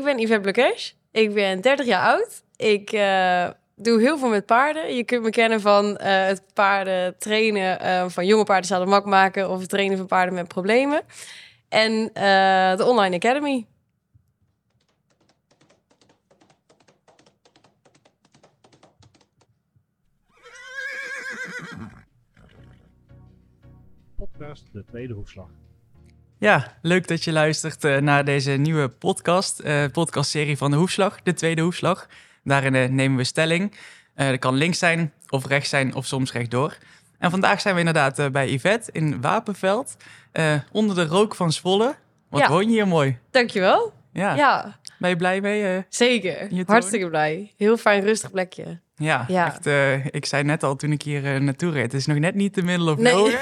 ik ben Yvette Blokesh. Ik ben 30 jaar oud. Ik uh, doe heel veel met paarden. Je kunt me kennen van uh, het paarden trainen, uh, van jonge paarden zouden mak maken of het trainen van paarden met problemen. En de Online Academy. Podcast De Tweede Hoefslag. Ja, leuk dat je luistert uh, naar deze nieuwe podcast, uh, podcastserie van de Hoefslag, de tweede Hoefslag. Daarin uh, nemen we stelling. dat kan links zijn of rechts zijn of soms rechtdoor. En vandaag zijn we inderdaad bij Yvette in Wapenveld, onder de rook van Zwolle. Wat ja. woon je hier mooi. Dankjewel. Ja. ja. Ben je blij mee? Zeker, hartstikke blij. Heel fijn, rustig plekje. Ja, ja. Echt, ik zei net al toen ik hier naartoe reed, het is nog net niet de middle of nee.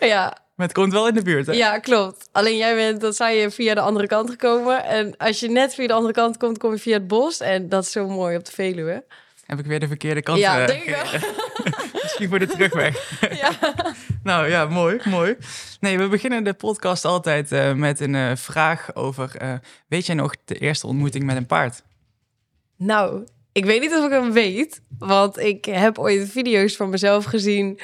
ja, maar het komt wel in de buurt, hè? Ja, klopt. Alleen jij bent, dat zei je, via de andere kant gekomen. En als je net via de andere kant komt, kom je via het bos. En dat is zo mooi op de Veluwe. Heb ik weer de verkeerde kant? Ja, uh, denk ik. Misschien voor de terugweg. ja. nou ja, mooi, mooi. Nee, we beginnen de podcast altijd uh, met een uh, vraag over... weet jij nog de eerste ontmoeting met een paard? Nou, ik weet niet of ik hem weet. Want ik heb ooit video's van mezelf gezien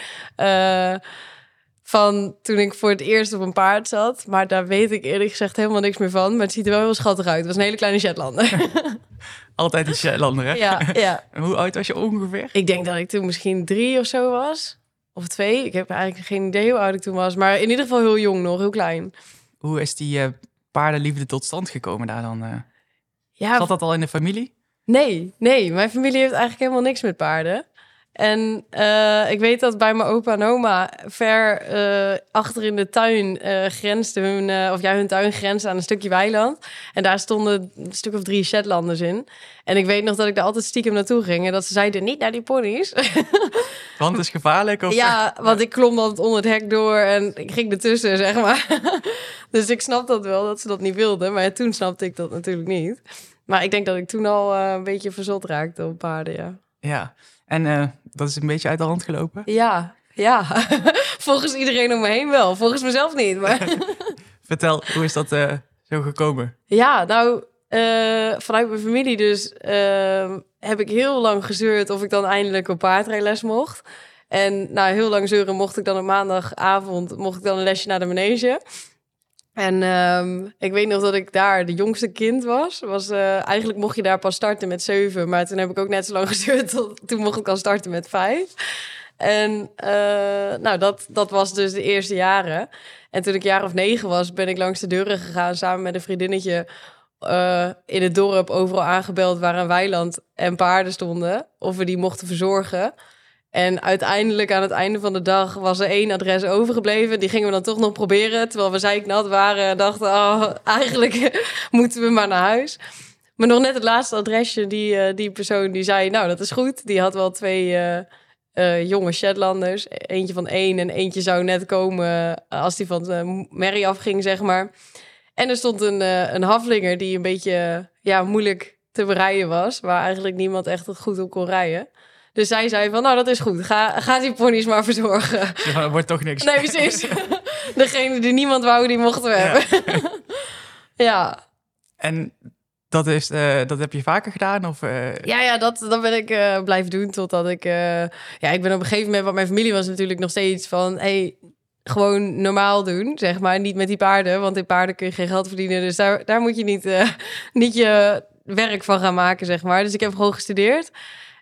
van toen ik voor het eerst op een paard zat. Maar daar weet ik eerlijk gezegd helemaal niks meer van. Maar het ziet er wel heel schattig uit. Het was een hele kleine Shetlander. Altijd een Shetlander, hè? Ja, ja. En hoe oud was je ongeveer? Ik denk dat ik toen misschien drie of zo was. Of twee. Ik heb eigenlijk geen idee hoe oud ik toen was. Maar in ieder geval heel jong nog, heel klein. Hoe is die uh, paardenliefde tot stand gekomen daar dan? Uh... Ja, Zat dat al in de familie? Nee, nee. Mijn familie heeft eigenlijk helemaal niks met paarden. En uh, ik weet dat bij mijn opa en oma ver uh, achter in de tuin uh, grensde hun, of ja, hun tuin grensde aan een stukje weiland. En daar stonden een stuk of drie Shetlanders in. En ik weet nog dat ik daar altijd stiekem naartoe ging en dat ze zeiden niet naar die ponies. Want het is gevaarlijk? Of ja, want ik klom altijd onder het hek door en ik ging ertussen, zeg maar. dus ik snap dat wel, dat ze dat niet wilden. Maar toen snapte ik dat natuurlijk niet. Maar ik denk dat ik toen al een beetje verzot raakte op paarden, ja. Ja, en dat is een beetje uit de hand gelopen? Ja, ja. Volgens iedereen om me heen wel. Volgens mezelf niet. Maar... Vertel, hoe is dat uh, zo gekomen? Ja, nou, uh, vanuit mijn familie dus ehm, heb ik heel lang gezeurd of ik dan eindelijk op paardrijles mocht. En na heel lang zeuren mocht ik dan op maandagavond mocht ik dan een lesje naar de manege. En um, ik weet nog dat ik daar de jongste kind was. was uh, eigenlijk mocht je daar pas starten met zeven. Maar toen heb ik ook net zo lang gezeurd. Tot, toen mocht ik al starten met vijf. En uh, nou, dat, dat was dus de eerste jaren. En toen ik jaar of negen was, ben ik langs de deuren gegaan samen met een vriendinnetje. Uh, in het dorp overal aangebeld waar een weiland en paarden stonden. Of we die mochten verzorgen. En uiteindelijk aan het einde van de dag was er één adres overgebleven. Die gingen we dan toch nog proberen. Terwijl we zeiknat waren en dachten, oh, eigenlijk moeten we maar naar huis. Maar nog net het laatste adresje, die, uh, die persoon die zei, nou dat is goed. Die had wel twee uh, uh, jonge Shetlanders. Eentje van één en eentje zou net komen als die van de merrie afging, zeg maar. En er stond een, een haflinger die een beetje ja, moeilijk te bereiden was. Waar eigenlijk niemand echt goed op kon rijden. Dus zij zei van, nou dat is goed, ga, ga die ponies maar verzorgen. Ja, dat wordt toch niks. Nee, precies. Degene die niemand wou, die mochten we hebben. ja. En dat, is, uh, dat heb je vaker gedaan? Of, uh... Ja, ja dat, dat ben ik uh, blijven doen totdat ik... ja, ik ben op een gegeven moment... Want mijn familie was natuurlijk nog steeds van... Hey, gewoon normaal doen, zeg maar. Niet met die paarden, want in paarden kun je geen geld verdienen. Dus daar, daar moet je niet, niet je werk van gaan maken, zeg maar. Dus ik heb gewoon gestudeerd.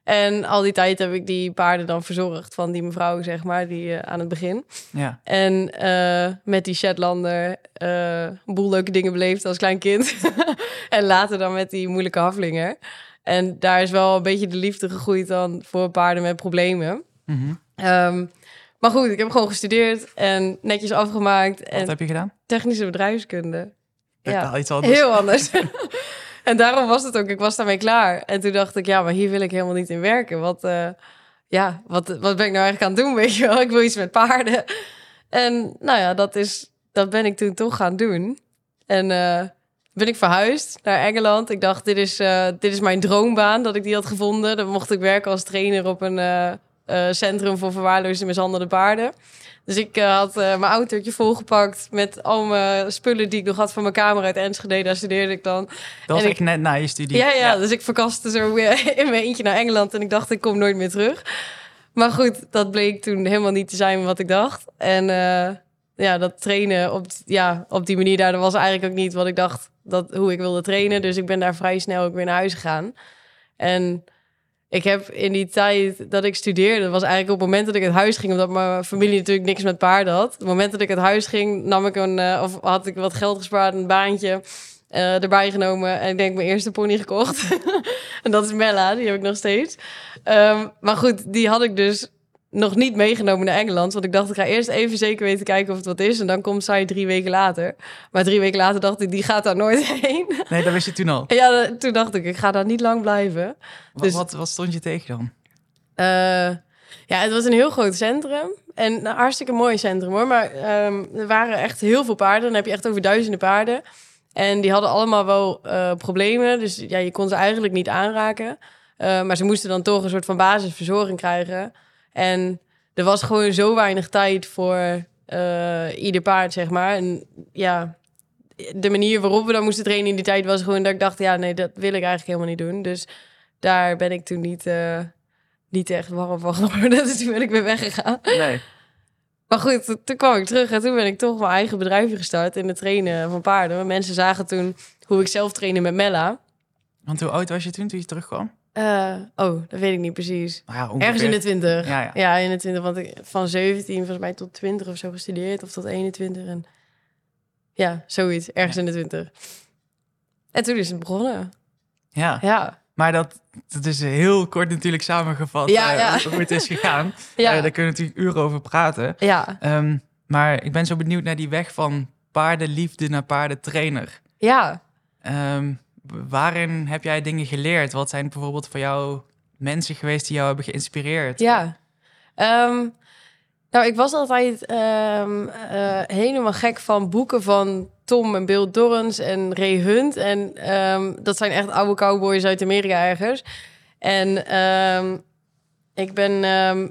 En al die tijd heb ik die paarden dan verzorgd van die mevrouw, zeg maar, die uh, aan het begin. Ja. En uh, met die Shetlander uh, een boel leuke dingen beleefd als klein kind. en later dan met die moeilijke haflinger. En daar is wel een beetje de liefde gegroeid dan voor paarden met problemen. Mm -hmm. um, maar goed, ik heb gewoon gestudeerd en netjes afgemaakt. Wat en heb je gedaan? Technische bedrijfskunde. Ja, iets anders. Heel anders. En daarom was het ook, ik was daarmee klaar. En toen dacht ik, ja, maar hier wil ik helemaal niet in werken. Wat, uh, ja, wat, wat ben ik nou eigenlijk aan het doen, weet je wel? Ik wil iets met paarden. En nou ja, dat, is, dat ben ik toen toch gaan doen. En uh, ben ik verhuisd naar Engeland. Ik dacht, dit is, uh, dit is mijn droombaan, dat ik die had gevonden. Dan mocht ik werken als trainer op een, eh, centrum voor verwaarloosde mishandelde paarden. Dus ik eh, had eh, mijn autootje volgepakt met al mijn spullen die ik nog had van mijn kamer uit Enschede. Daar studeerde ik dan. Dat was En echt net na je studie. Ja, ja, dus ik verkaste zo weer in mijn eentje naar Engeland en ik dacht, ik kom nooit meer terug. Maar goed, dat bleek toen helemaal niet te zijn wat ik dacht. En eh, ja, dat trainen op, ja, op die manier daar, dat was eigenlijk ook niet wat ik dacht, dat, hoe ik wilde trainen. Dus ik ben daar vrij snel ook weer naar huis gegaan. En ik heb in die tijd dat ik studeerde, was eigenlijk op het moment dat ik uit huis ging, omdat mijn familie natuurlijk niks met paarden had. Op het moment dat ik uit huis ging, nam ik een, eh, of had ik wat geld gespaard, een baantje eh, erbij genomen. En ik denk mijn eerste pony gekocht. en dat is Mella, die heb ik nog steeds. Ehm, maar goed, die had ik dus nog niet meegenomen naar Engeland. Want ik dacht, ik ga eerst even zeker weten kijken of het wat is. En dan komt zij drie weken later. Maar drie weken later dacht ik, die gaat daar nooit heen. Nee, dat wist je toen al. Ja, toen dacht ik, ik ga daar niet lang blijven. Wat, Dus- wat, wat stond je tegen dan? Eh, ja, het was een heel groot centrum. En een hartstikke mooi centrum hoor. Maar ehm, er waren echt heel veel paarden. Dan heb je echt over duizenden paarden. En die hadden allemaal wel eh, problemen. Dus ja, je kon ze eigenlijk niet aanraken. Eh, maar ze moesten dan toch een soort van basisverzorging krijgen. En er was gewoon zo weinig tijd voor eh, ieder paard, zeg maar. En ja, de manier waarop we dan moesten trainen in die tijd was gewoon dat ik dacht, ja, nee, dat wil ik eigenlijk helemaal niet doen. Dus daar ben ik toen niet, eh, niet echt warm van geworden. Dus toen ben ik weer weggegaan. Nee. Maar goed, to- toen kwam ik terug en toen ben ik toch mijn eigen bedrijfje gestart in het trainen van paarden. Mensen zagen toen hoe ik zelf trainde met Mella. Want hoe oud was je toen, toen je terugkwam? Eh, oh, dat weet ik niet precies. Nou ja. Ergens in de 20. Ja, ja. ja, in de 20. Want ik van 17 volgens mij tot 20 of zo gestudeerd. Of tot 21. En ja, zoiets. Ergens in de 20. En toen is het begonnen. Ja, Ja. maar dat, dat is heel kort natuurlijk samengevat Ja, eh, hoe het is gegaan. Ja. Eh, daar kunnen we natuurlijk uren over praten. ja. Ehm, maar ik ben zo benieuwd naar die weg van paardenliefde naar paardentrainer. Ja. Ehm, waarin heb jij dingen geleerd? Wat zijn bijvoorbeeld voor jou mensen geweest die jou hebben geïnspireerd? Ja. Ehm, nou, ik was altijd ehm, eh, helemaal gek van boeken van Tom en Bill Dorrens en Ray Hunt. En ehm, dat zijn echt oude cowboys uit Amerika ergens. En ik ben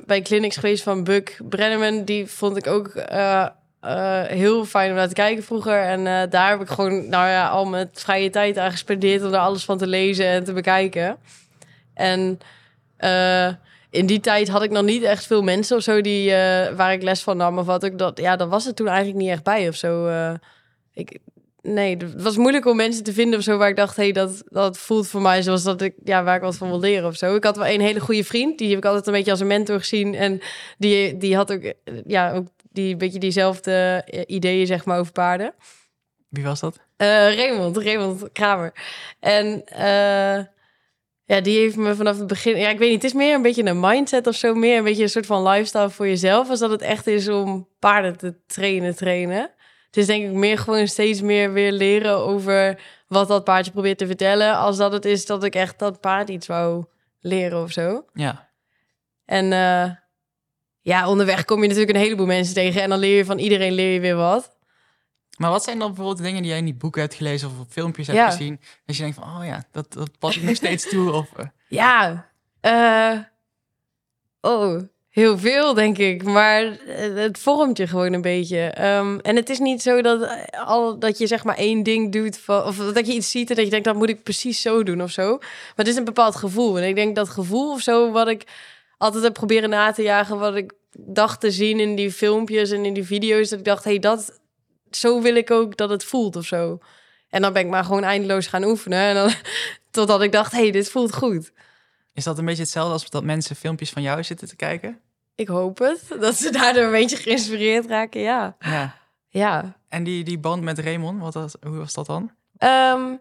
bij clinics geweest van Buck Brenneman. Die vond ik ook eh, eh, heel fijn om naar te kijken vroeger. En eh, daar heb ik gewoon nou ja, al mijn vrije tijd aan gespendeerd... om daar alles van te lezen en te bekijken. En... eh, in die tijd had ik nog niet echt veel mensen of zo die, waar ik les van nam. Of wat ik dat, ja, dat was er toen eigenlijk niet echt bij of zo. ik, nee, het was moeilijk om mensen te vinden of zo waar ik dacht, hey, dat, dat voelt voor mij zoals dat ik, ja, waar ik wat van wil leren of zo. Ik had wel een hele goede vriend, die heb ik altijd een beetje als een mentor gezien. En die, die had ook, ja, ook die beetje diezelfde eh, ideeën, zeg maar, over paarden. Wie was dat? Eh Raymond, Raymond Kramer. En eh, ja, die heeft me vanaf het begin... Ja, ik weet niet, het is meer een beetje een mindset of zo. Meer een beetje een soort van lifestyle voor jezelf. Als dat het echt is om paarden te trainen, trainen. Het is denk ik meer gewoon steeds meer weer leren over wat dat paardje probeert te vertellen. Als dat het is dat ik echt dat paard iets wou leren of zo. Ja. En ja, onderweg kom je natuurlijk een heleboel mensen tegen. En dan leer je van iedereen leer je weer wat. Maar wat zijn dan bijvoorbeeld dingen die jij in die boeken hebt gelezen of op filmpjes hebt Ja. gezien? Dat je denkt van, oh ja, dat, dat pas ik nog steeds toe. Of, eh, Ja, eh, oh, heel veel denk ik. Maar eh, het vormt je gewoon een beetje. Ehm, en het is niet zo dat, al, dat je zeg maar één ding doet... Van, of dat je iets ziet en dat je denkt, dat moet ik precies zo doen of zo. Maar het is een bepaald gevoel. En ik denk dat gevoel of zo wat ik altijd heb proberen na te jagen... wat ik dacht te zien in die filmpjes en in die video's... dat ik dacht, hey, dat, zo wil ik ook dat het voelt of zo. En dan ben ik maar gewoon eindeloos gaan oefenen. En dan, totdat ik dacht, hey, dit voelt goed. is dat een beetje hetzelfde als dat mensen filmpjes van jou zitten te kijken? Ik hoop het. Dat ze daardoor een beetje geïnspireerd raken, ja. Ja. Ja. En die, die band met Raymond, wat was, hoe was dat dan? Ehm,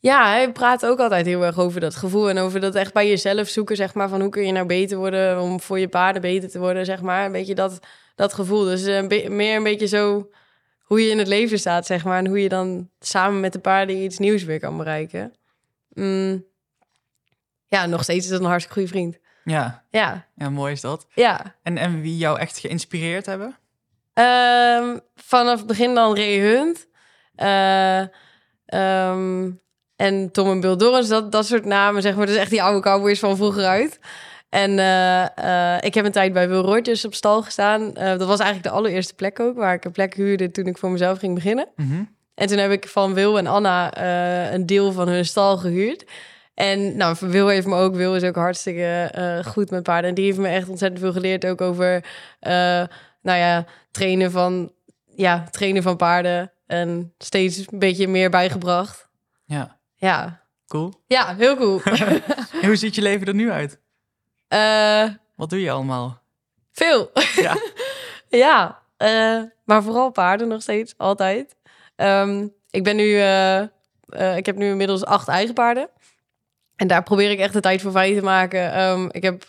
ja, hij praat ook altijd heel erg over dat gevoel en over dat echt bij jezelf zoeken, zeg maar, van hoe kun je nou beter worden om voor je paarden beter te worden, zeg maar. Een beetje dat, dat gevoel. Dus eh, een be- meer een beetje zo hoe je in het leven staat, zeg maar, en hoe je dan samen met de paarden iets nieuws weer kan bereiken. Mm. Ja, nog steeds is dat een hartstikke goede vriend. Ja, Ja, ja mooi is dat. ja. En, en wie jou echt geïnspireerd hebben? Ehm, vanaf het begin dan Ray Hunt. En Tom en Bill Dorrens, dat, dat soort namen, zeg maar. Dus echt die oude cowboys van vroeger uit. En eh, eh, ik heb een tijd bij Will Rogers op stal gestaan. Eh, dat was eigenlijk de allereerste plek ook, waar ik een plek huurde toen ik voor mezelf ging beginnen. Mhm. En toen heb ik van Wil en Anna een deel van hun stal gehuurd. En nou, Wil heeft me ook, Wil is ook hartstikke goed met paarden. En die heeft me echt ontzettend veel geleerd ook over, nou ja, trainen van, ja, trainen van paarden. En steeds een beetje meer bijgebracht. Ja, Ja, cool. ja heel cool. En hoe ziet je leven er nu uit? Eh, Wat doe je allemaal? veel. Ja. Ja, eh, maar vooral paarden nog steeds, altijd. Ehm, ik ben nu, eh, ik heb nu inmiddels acht eigen paarden. En daar probeer ik echt de tijd voor vrij te maken. Ehm, ik heb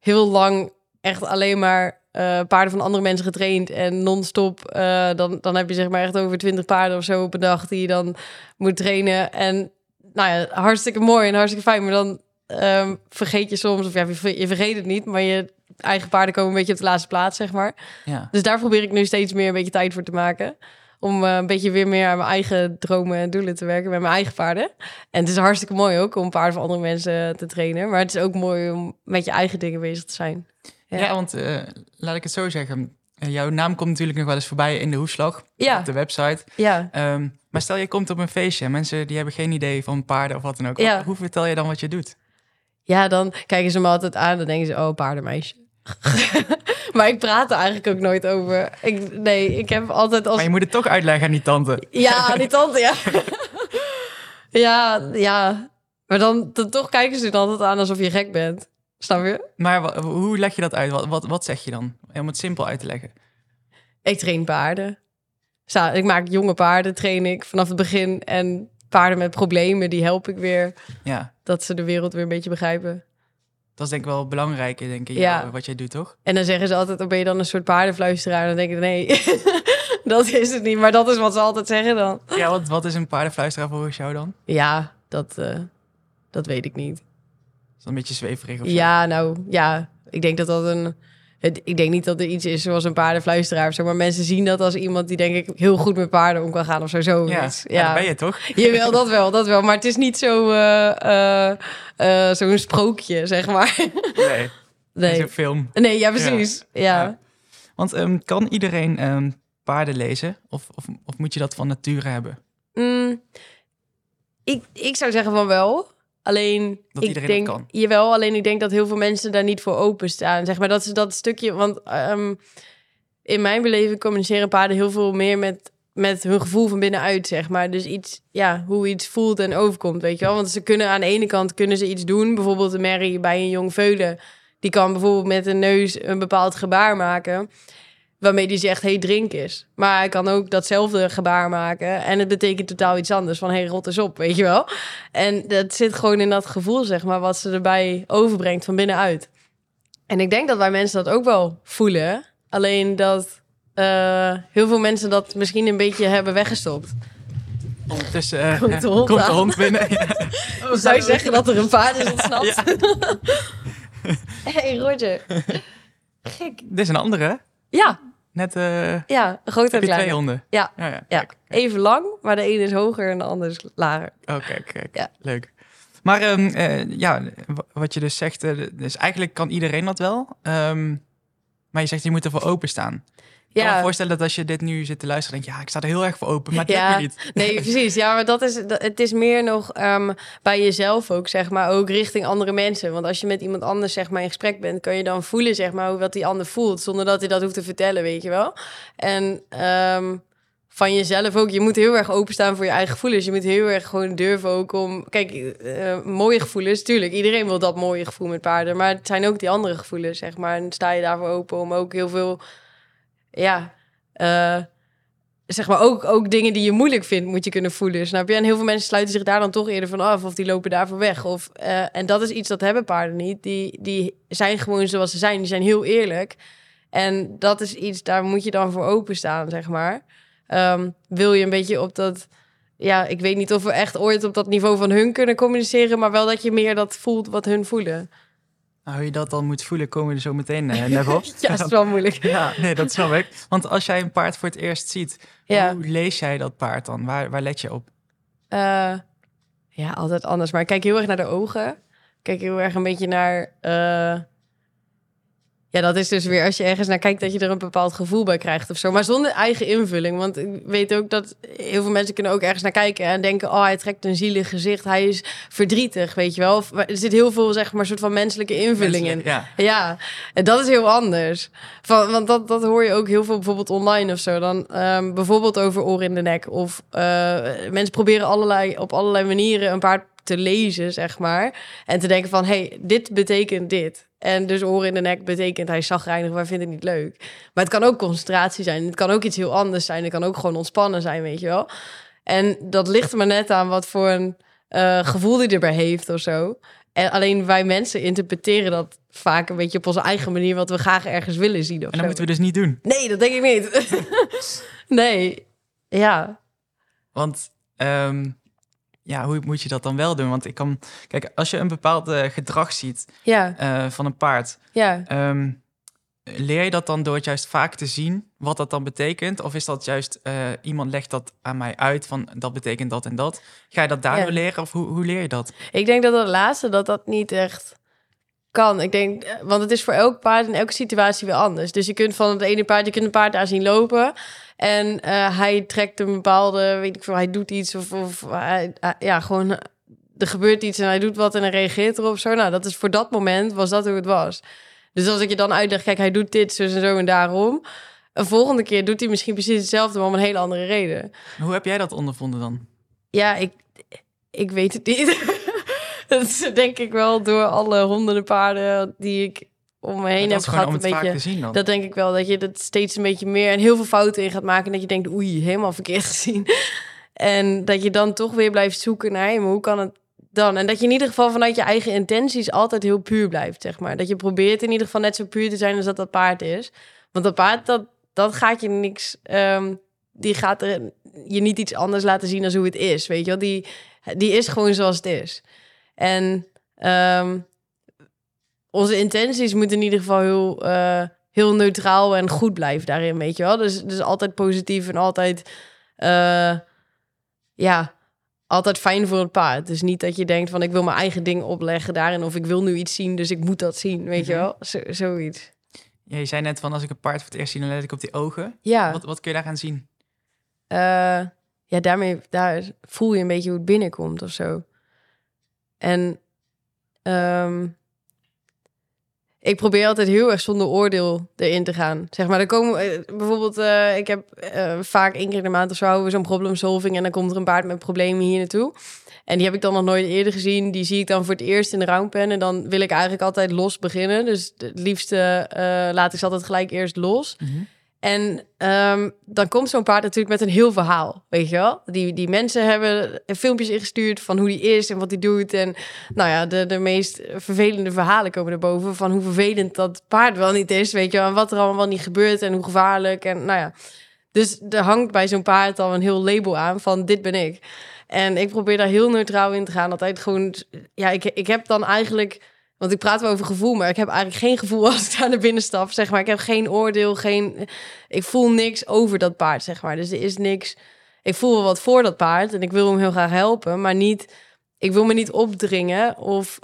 heel lang echt alleen maar eh, paarden van andere mensen getraind. En non-stop, eh, dan, dan heb je zeg maar echt over twintig paarden of zo op een dag die je dan moet trainen. En nou ja, hartstikke mooi en hartstikke fijn. Maar dan ehm, vergeet je soms, of ja, je ver- je vergeet het niet, maar je eigen paarden komen een beetje op de laatste plaats, zeg maar. Ja. Dus daar probeer ik nu steeds meer een beetje tijd voor te maken. Om eh, een beetje weer meer aan mijn eigen dromen en doelen te werken met mijn eigen paarden. En het is hartstikke mooi ook om paarden van andere mensen te trainen. Maar het is ook mooi om met je eigen dingen bezig te zijn. Ja, Ja. want eh, laat ik het zo zeggen. Eh, jouw naam komt natuurlijk nog wel eens voorbij in de hoeslag Ja, op de website. ja. Ehm, maar stel je komt op een feestje en mensen die hebben geen idee van paarden of wat dan ook. Ja. Hoe vertel je dan wat je doet? ja, dan kijken ze me altijd aan. Dan denken ze, oh, paardenmeisje. maar ik praat er eigenlijk ook nooit over. Ik, nee, ik heb altijd als... Maar je moet het toch uitleggen aan die tante. Ja, die tante, ja. ja, ja. Maar dan, dan toch kijken ze het altijd aan alsof je gek bent. Snap je? Maar hoe leg je dat uit? Wat, wat, wat zeg je dan? Om het simpel uit te leggen. Ik train paarden. Ik maak jonge paarden, train ik vanaf het begin. En paarden met problemen, die help ik weer. Ja, Dat ze de wereld weer een beetje begrijpen. dat is denk ik wel belangrijk, denk ik, Ja. wat jij doet, toch? En dan zeggen ze altijd, oh, ben je dan een soort paardenfluisteraar? Dan denk ik, nee, dat is het niet. Maar dat is wat ze altijd zeggen dan. Ja, wat, wat is een paardenfluisteraar volgens jou dan? Ja, dat, eh, dat weet ik niet. Een beetje zweverig of zo? Ja, nou, ja. Ik denk dat dat een... het- Ik denk niet dat er iets is zoals een paardenfluisteraar of zo. Maar mensen zien dat als iemand die denk ik heel goed met paarden om kan gaan of zo. Ja, Zoiets. ja. dat ben je toch? Jawel, dat wel, dat wel. Maar het is niet zo, eh, eh, eh, zo'n sprookje, zeg maar. Nee, nee. Een film. nee, ja, precies. Ja. Ja. Want ehm, kan iedereen ehm, paarden lezen? Of, of, of moet je dat van nature hebben? Mm, ik, ik zou zeggen van wel. Alleen, Dat ik dat denk, kan. Jawel, alleen ik denk dat heel veel mensen daar niet voor openstaan. Zeg maar, dat is dat stukje, want ehm, in mijn beleving communiceren paarden heel veel meer met, met hun gevoel van binnenuit, zeg maar. Dus iets, ja, hoe iets voelt en overkomt, weet je wel. Want ze kunnen aan de ene kant kunnen ze iets doen. Bijvoorbeeld de merrie bij een jong veulen. Die kan bijvoorbeeld met een neus een bepaald gebaar maken. Waarmee die zegt, hey, drink eens. Maar hij kan ook datzelfde gebaar maken. En het betekent totaal iets anders. Van, hey, rot eens op, weet je wel. En dat zit gewoon in dat gevoel, zeg maar, wat ze erbij overbrengt van binnenuit. En ik denk dat wij mensen dat ook wel voelen. Alleen dat eh, heel veel mensen dat misschien een beetje hebben weggestopt. Ondertussen eh, Komt de hond komt de aan. hond binnen. Ja. Zou je zeggen dat er een paard is ontsnapt? Ja. hey, Roger. Gek. Dit is een andere. Ja, Net eh ja, heb en je twee honden. Ja, ja, ja. Even lang, maar de ene is hoger en de andere is lager. Oh, kijk, kijk. Ja. Leuk. Maar ehm, eh, ja, wat je dus zegt, eh, dus eigenlijk kan iedereen dat wel. Ehm, maar je zegt, je moet ervoor openstaan. Ik kan me voorstellen dat als je dit nu zit te luisteren, denk je, ja, ik sta er heel erg voor open, maar het Ja. me niet. nee, precies. Ja, maar dat is, dat- het is meer nog ehm, bij jezelf ook, zeg maar, ook richting andere mensen. Want als je met iemand anders, zeg maar, in gesprek bent, kan je dan voelen, zeg maar, hoe wat die ander voelt, zonder dat hij dat hoeft te vertellen, weet je wel. En ehm, van jezelf ook. Je moet heel erg openstaan voor je eigen gevoelens. Je moet heel erg gewoon durven ook om... Kijk, eh, mooie gevoelens, tuurlijk. Iedereen wil dat mooie gevoel met paarden. Maar het zijn ook die andere gevoelens, zeg maar. En sta je daarvoor open om ook heel veel... Ja, eh, zeg maar ook, ook dingen die je moeilijk vindt, moet je kunnen voelen. Snap je? En heel veel mensen sluiten zich daar dan toch eerder van af. Of die lopen daarvoor weg. Of, eh, en dat is iets dat hebben paarden niet. Die, die zijn gewoon zoals ze zijn. Die zijn heel eerlijk. En dat is iets, daar moet je dan voor openstaan, zeg maar. Ehm, wil je een beetje op dat... Ja, ik weet niet of we echt ooit op dat niveau van hun kunnen communiceren... maar wel dat je meer dat voelt wat hun voelen. Nou, hoe je dat dan moet voelen, komen we er zo meteen uh, net op. Ja, dat is wel moeilijk. Ja, nee, dat snap ik. Want als jij een paard voor het eerst ziet, Ja. hoe lees jij dat paard dan? Waar, waar let je op? Eh, ja, altijd anders. Maar ik kijk heel erg naar de ogen. kijk heel erg een beetje naar. eh, ja, dat is dus weer als je ergens naar kijkt dat je er een bepaald gevoel bij krijgt of zo. Maar zonder eigen invulling. Want ik weet ook dat heel veel mensen kunnen ook ergens naar kijken en denken: oh, hij trekt een zielig gezicht, hij is verdrietig, weet je wel. Of, er zit heel veel, zeg maar, soort van menselijke invulling in. Ja. Ja, en dat is heel anders. Van, want dat, dat hoor je ook heel veel bijvoorbeeld online of zo. Dan ehm, bijvoorbeeld over oren in de nek. Of eh, mensen proberen allerlei, op allerlei manieren een paard te lezen, zeg maar. En te denken van, hey, dit betekent dit. En dus oren in de nek betekent hij is zagrijnig, wij vinden het niet leuk. Maar het kan ook concentratie zijn. Het kan ook iets heel anders zijn. Het kan ook gewoon ontspannen zijn, weet je wel. En dat ligt er maar net aan wat voor een eh, gevoel die erbij heeft of zo. En alleen wij mensen interpreteren dat vaak een beetje op onze eigen manier, wat we graag ergens willen zien. Of En dat zo. moeten we dus niet doen. Nee, dat denk ik niet. nee, ja. Want ehm, ja, hoe moet je dat dan wel doen? Want ik kan... Kijk, als je een bepaald eh, gedrag ziet Ja, eh, van een paard... ja. ehm, leer je dat dan door het juist vaak te zien wat dat dan betekent? Of is dat juist eh, iemand legt dat aan mij uit van dat betekent dat en dat? Ga je dat daardoor Ja. leren of hoe, hoe leer je dat? Ik denk dat dat laatste, dat dat niet echt kan. Ik denk, want het is voor elk paard in elke situatie weer anders. Dus je kunt van het ene paard, je kunt een paard daar zien lopen. En eh, hij trekt een bepaalde, weet ik veel, hij doet iets of, of hij- ja, gewoon eh, er gebeurt iets en hij doet wat en hij reageert erop zo. Nou, dat is voor dat moment was dat hoe het was. Dus als ik je dan uitleg, kijk, hij doet dit, zo en zo en daarom. Een volgende keer doet hij misschien precies hetzelfde, maar om een hele andere reden. Hoe heb jij dat ondervonden dan? Ja, ik, ik weet het niet. dat is denk ik wel door alle honderden paarden die ik om me heen heb gehad. Een beetje, zien dat denk ik wel, dat je dat steeds een beetje meer en heel veel fouten in gaat maken. En dat je denkt, oei, helemaal verkeerd gezien. En dat je dan toch weer blijft zoeken naar, hey, maar hoe kan het dan? En dat je in ieder geval vanuit je eigen intenties altijd heel puur blijft, zeg maar. Dat je probeert in ieder geval net zo puur te zijn als dat dat paard is. Want dat paard, dat, dat gaat je niks... ehm, die gaat er je niet iets anders laten zien dan hoe het is, weet je wel? Die, die is gewoon zoals het is. En ehm, onze intenties moeten in ieder geval heel, eh, heel neutraal en goed blijven daarin, weet je wel? Dus, dus altijd positief en altijd, eh, ja, altijd fijn voor het paard. Dus niet dat je denkt van ik wil mijn eigen ding opleggen daarin of ik wil nu iets zien, dus ik moet dat zien, weet je Mhm. wel? Zo, zoiets. Ja, je zei net van als ik een paard voor het eerst zie, dan let ik op die ogen. Ja. Wat, wat kun je daaraan zien? Eh, ja, daarmee daar voel je een beetje hoe het binnenkomt of zo. En ehm, ik probeer altijd heel erg zonder oordeel erin te gaan. Zeg maar, er komen eh, bijvoorbeeld, eh, ik heb eh, vaak één keer in de maand of zo zo'n problem solving en dan komt er een paard met problemen hier naartoe. En die heb ik dan nog nooit eerder gezien. Die zie ik dan voor het eerst in de roundpen. En dan wil ik eigenlijk altijd los beginnen. Dus het liefste laat ik ze altijd gelijk eerst los. En ehm, dan komt zo'n paard natuurlijk met een heel verhaal, weet je wel? Die, die mensen hebben filmpjes ingestuurd van hoe die is en wat hij doet. En nou ja, de, de meest vervelende verhalen komen erboven van hoe vervelend dat paard wel niet is, weet je wel? En wat er allemaal niet gebeurt en hoe gevaarlijk. En nou ja, dus er hangt bij zo'n paard al een heel label aan van dit ben ik. En ik probeer daar heel neutraal in te gaan. Altijd gewoon, ja, ik, ik heb dan eigenlijk... Want ik praat wel over gevoel, maar ik heb eigenlijk geen gevoel als ik daar naar binnen stap. Zeg maar, ik heb geen oordeel, geen. Ik voel niks over dat paard, zeg maar. Dus er is niks. Ik voel wel wat voor dat paard en ik wil hem heel graag helpen, maar niet. Ik wil me niet opdringen of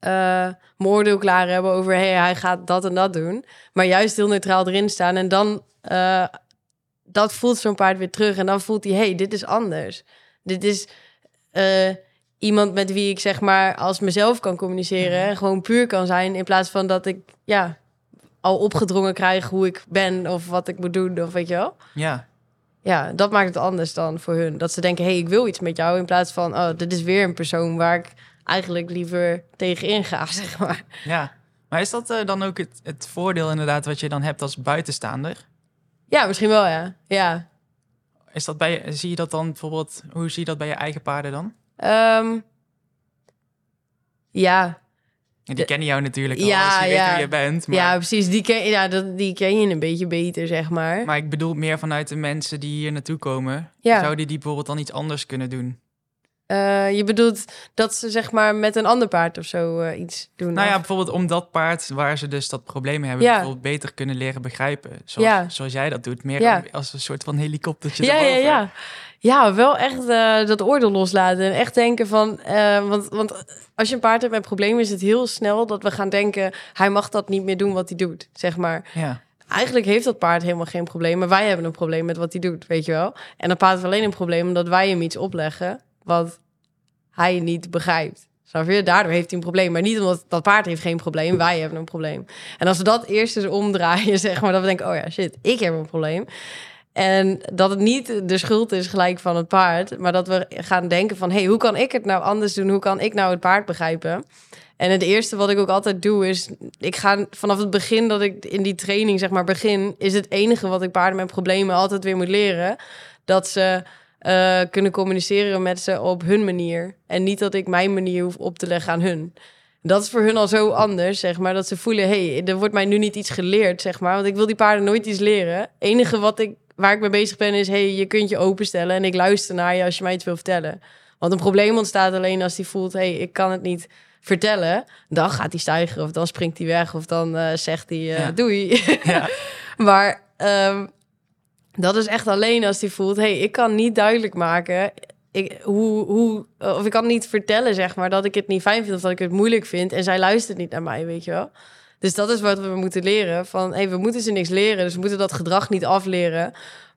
eh, mijn oordeel klaar hebben over hey, hij gaat dat en dat doen. Maar juist heel neutraal erin staan. En dan eh, dat voelt zo'n paard weer terug. En dan voelt hij, hey, dit is anders. Dit is eh, iemand met wie ik zeg maar als mezelf kan communiceren. En gewoon puur kan zijn. In plaats van dat ik ja, al opgedrongen krijg hoe ik ben of wat ik moet doen. Of weet je wel. Ja, Ja, dat maakt het anders dan voor hun. Dat ze denken, hey, ik wil iets met jou. In plaats van, oh, dit is weer een persoon waar ik eigenlijk liever tegenin ga, zeg maar. ja. Maar is dat eh, dan ook het, het voordeel inderdaad wat je dan hebt als buitenstaander? Ja, misschien wel, ja. Ja. Is dat bij, je- zie je dat dan bijvoorbeeld, hoe zie je dat bij je eigen paarden dan? Ehm, ja, Ja, die kennen jou natuurlijk al, Ja, als je ja. weet wie je bent. Maar, ja precies. Die ken, ja, dat, die ken je een beetje beter, zeg maar. maar ik bedoel meer vanuit de mensen die hier naartoe komen. Ja. Zouden die bijvoorbeeld dan iets anders kunnen doen? Eh, je bedoelt dat ze zeg maar met een ander paard of zo eh, iets doen? Nou ja, bijvoorbeeld om dat paard waar ze dus dat probleem hebben, Ja. bijvoorbeeld beter kunnen leren begrijpen. Zoals, Ja. zoals jij dat doet. Meer Ja. als een soort van helikoptertje ja, ja, ja. Ja, wel echt eh, dat oordeel loslaten. En echt denken van... eh, want, want als je een paard hebt met problemen... is het heel snel dat we gaan denken... hij mag dat niet meer doen wat hij doet, zeg maar. Ja. Eigenlijk heeft dat paard helemaal geen probleem... maar wij hebben een probleem met wat hij doet, weet je wel. En dan paard heeft alleen een probleem... omdat wij hem iets opleggen... wat hij niet begrijpt. Daardoor heeft hij een probleem. Maar niet omdat dat paard heeft geen probleem. Wij hebben een probleem. En als we dat eerst eens omdraaien, zeg maar... dat we denken, oh ja, shit, ik heb een probleem... En dat het niet de schuld is gelijk van het paard, maar dat we gaan denken van, hey, hoe kan ik het nou anders doen? Hoe kan ik nou het paard begrijpen? En het eerste wat ik ook altijd doe is, ik ga vanaf het begin dat ik in die training zeg maar begin, is het enige wat ik paarden met problemen altijd weer moet leren, dat ze eh, kunnen communiceren met ze op hun manier en niet dat ik mijn manier hoef op te leggen aan hun. Dat is voor hun al zo anders, zeg maar. Dat ze voelen, hé, hey, er wordt mij nu niet iets geleerd, zeg maar. Want ik wil die paarden nooit iets leren. enige wat ik, waar ik mee bezig ben is... hey, je kunt je openstellen en ik luister naar je als je mij iets wil vertellen. Want een probleem ontstaat alleen als hij voelt... hey, ik kan het niet vertellen. Dan gaat hij stijgen of dan springt hij weg... of dan eh, zegt hij, eh, Ja. doei. Ja. maar ehm, dat is echt alleen als hij voelt... hey, ik kan niet duidelijk maken ik, hoe, hoe, of ik kan niet vertellen, zeg maar, dat ik het niet fijn vind of dat ik het moeilijk vind. En zij luistert niet naar mij, weet je wel. Dus dat is wat we moeten leren. Van, hey, we moeten ze niks leren, dus we moeten dat gedrag niet afleren.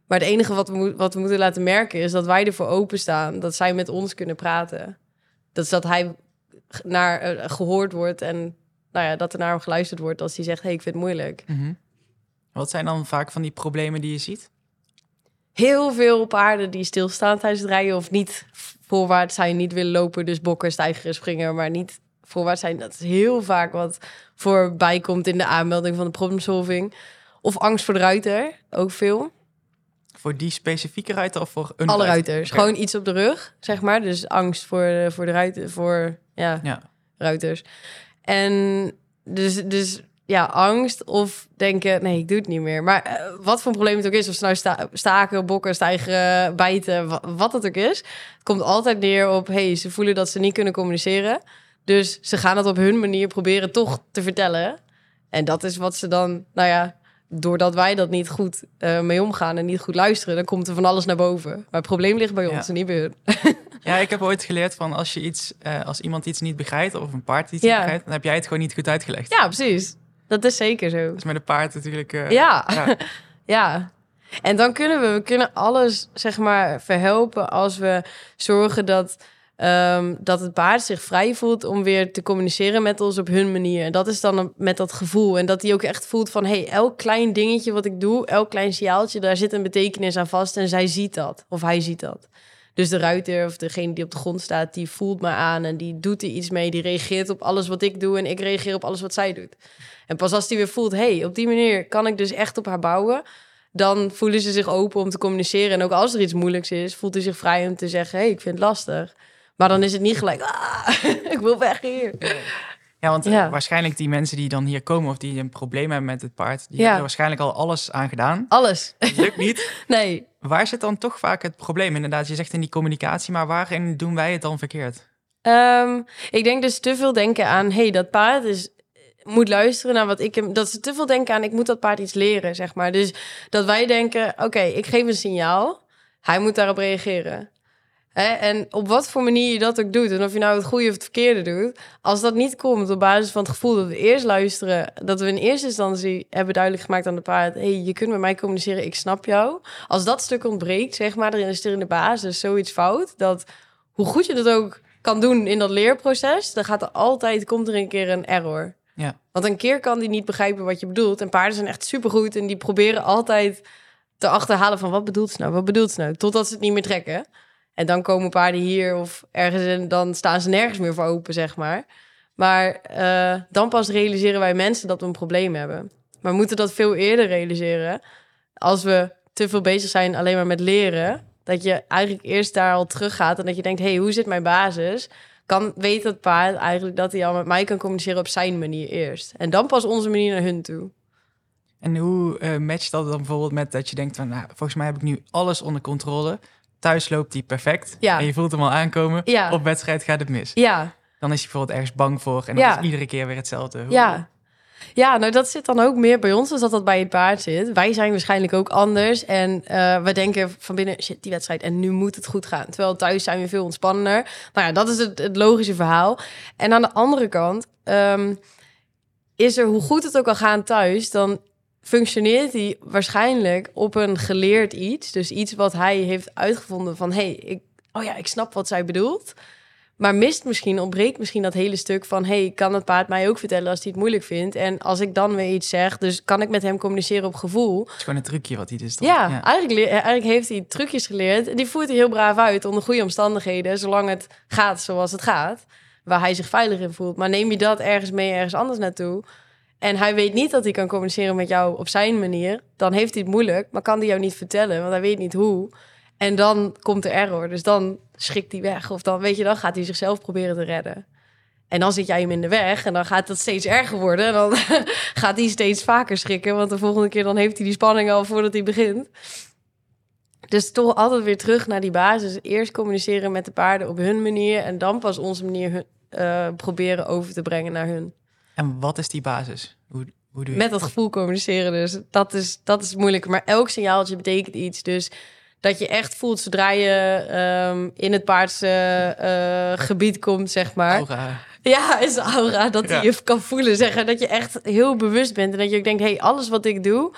Maar het enige wat we, wat we moeten laten merken is dat wij ervoor openstaan. Dat zij met ons kunnen praten. Dat is dat hij naar, eh, gehoord wordt en nou ja, dat er naar hem geluisterd wordt als hij zegt, hey, ik vind het moeilijk. Mhm. Wat zijn dan vaak van die problemen die je ziet? heel veel paarden die stilstaan tijdens het rijden of niet voorwaarts zijn, niet willen lopen, dus bokken, stijgeren, springen, maar niet voorwaarts zijn. Dat is heel vaak wat voorbij komt in de aanmelding van de problemsolving. Of angst voor de ruiter, ook veel. Voor die specifieke ruiter of voor een Alle ruiter? ruiters, gewoon iets op de rug, zeg maar. Dus angst voor de, voor de ruiter, voor ja, Ja. ruiters. En dus, dus ja, angst of denken, nee, ik doe het niet meer. Maar eh, wat voor een probleem het ook is, of ze nou sta- staken, bokken, stijgen, bijten, wa- wat het ook is. Het komt altijd neer op, hey, ze voelen dat ze niet kunnen communiceren. Dus ze gaan het op hun manier proberen toch te vertellen. En dat is wat ze dan, nou ja, doordat wij dat niet goed eh, mee omgaan en niet goed luisteren, dan komt er van alles naar boven. Maar het probleem ligt bij ons en niet bij hun. Ja, ik heb ooit geleerd van als je iets, eh, als iemand iets niet begrijpt of een paard iets Ja. niet begrijpt, dan heb jij het gewoon niet goed uitgelegd. Ja, precies. Dat is zeker zo. Dat is met een paard natuurlijk. eh, Ja. ja. Ja. En dan kunnen we, we kunnen alles zeg maar verhelpen als we zorgen dat, ehm, dat het paard zich vrij voelt om weer te communiceren met ons op hun manier. En dat is dan met dat gevoel. En dat hij ook echt voelt van, hey, elk klein dingetje wat ik doe, elk klein signaaltje, daar zit een betekenis aan vast en zij ziet dat. Of hij ziet dat. Dus de ruiter of degene die op de grond staat, die voelt me aan en die doet er iets mee. Die reageert op alles wat ik doe en ik reageer op alles wat zij doet. En pas als die weer voelt, hey, op die manier kan ik dus echt op haar bouwen. Dan voelen ze zich open om te communiceren. En ook als er iets moeilijks is, voelt hij zich vrij om te zeggen, hey, ik vind het lastig. Maar dan is het niet gelijk, ah, ik wil weg hier. Ja, want eh, Ja. waarschijnlijk die mensen die dan hier komen of die een probleem hebben met het paard, die Ja. hebben waarschijnlijk al alles aan gedaan. Alles. Lukt niet. Nee. Waar zit dan toch vaak het probleem? Inderdaad, je zegt in die communicatie, maar waarin doen wij het dan verkeerd? Ehm, ik denk dus te veel denken aan, hey, dat paard is, moet luisteren naar wat ik hem. Dat ze te veel denken aan, ik moet dat paard iets leren, zeg maar. Dus dat wij denken, oké, ik geef een signaal, hij moet daarop reageren. Hè? En op wat voor manier je dat ook doet, en of je nou het goede of het verkeerde doet, als dat niet komt op basis van het gevoel dat we eerst luisteren, dat we in eerste instantie hebben duidelijk gemaakt aan de paard, hey, je kunt met mij communiceren, ik snap jou. Als dat stuk ontbreekt, zeg maar, dan is er in de basis zoiets fout dat hoe goed je dat ook kan doen in dat leerproces, dan gaat er altijd, komt er een keer een error. Ja. Want een keer kan die niet begrijpen wat je bedoelt. En paarden zijn echt supergoed en die proberen altijd te achterhalen van wat bedoelt ze nou, wat bedoelt ze nou, totdat ze het niet meer trekken. En dan komen paarden hier of ergens en dan staan ze nergens meer voor open, zeg maar. Maar eh, dan pas realiseren wij mensen dat we een probleem hebben. Maar we moeten dat veel eerder realiseren. Als we te veel bezig zijn alleen maar met leren, dat je eigenlijk eerst daar al teruggaat en dat je denkt, hey, hoe zit mijn basis? Kan, weet dat paard eigenlijk dat hij al met mij kan communiceren op zijn manier eerst. En dan pas onze manier naar hun toe. En hoe eh, matcht dat dan bijvoorbeeld met dat je denkt van, nou, volgens mij heb ik nu alles onder controle. Thuis loopt hij perfect. Ja. En je voelt hem al aankomen. Ja. Op wedstrijd gaat het mis. Ja, Dan is hij bijvoorbeeld ergens bang voor. En dan Ja. is iedere keer weer hetzelfde. Hoe- ja. Ja, nou dat zit dan ook meer bij ons als dat dat bij het paard zit. Wij zijn waarschijnlijk ook anders. En eh, we denken van binnen, shit, die wedstrijd en nu moet het goed gaan. Terwijl thuis zijn we veel ontspannender. Nou ja, dat is het, het logische verhaal. En aan de andere kant ehm, is er, hoe goed het ook al gaat thuis, dan functioneert hij waarschijnlijk op een geleerd iets. Dus iets wat hij heeft uitgevonden van, hey, ik, oh ja, ik snap wat zij bedoelt. Maar mist misschien, ontbreekt misschien dat hele stuk van... hey, kan het paard mij ook vertellen als hij het moeilijk vindt? En als ik dan weer iets zeg, dus kan ik met hem communiceren op gevoel? Het is gewoon een trucje wat hij dus doet. Ja, Eigenlijk, leer- eigenlijk heeft hij trucjes geleerd. Die voert hij heel braaf uit onder goede omstandigheden... zolang het gaat zoals het gaat, waar hij zich veilig in voelt. Maar neem je dat ergens mee, ergens anders naartoe... en hij weet niet dat hij kan communiceren met jou op zijn manier... dan heeft hij het moeilijk, maar kan hij jou niet vertellen... want hij weet niet hoe... En dan komt de error. Dus dan schrikt hij weg. Of dan, weet je, dan gaat hij zichzelf proberen te redden. En dan zit jij hem in de weg. En dan gaat het steeds erger worden. En dan gaat hij steeds vaker schrikken. Want de volgende keer dan heeft hij die spanning al voordat hij begint. Dus toch altijd weer terug naar die basis. Eerst communiceren met de paarden op hun manier. En dan pas onze manier eh, proberen over te brengen naar hun. En wat is die basis? Hoe, hoe doe je Met dat gevoel communiceren dus. Dat is, dat is moeilijk. Maar elk signaaltje betekent iets. Dus dat je echt voelt zodra je ehm, in het paardse eh, gebied komt, zeg maar. Aura. Ja, is aura dat Ja. je kan voelen. Zeggen dat je echt heel bewust bent. En dat je ook denkt, hey, alles wat ik doe,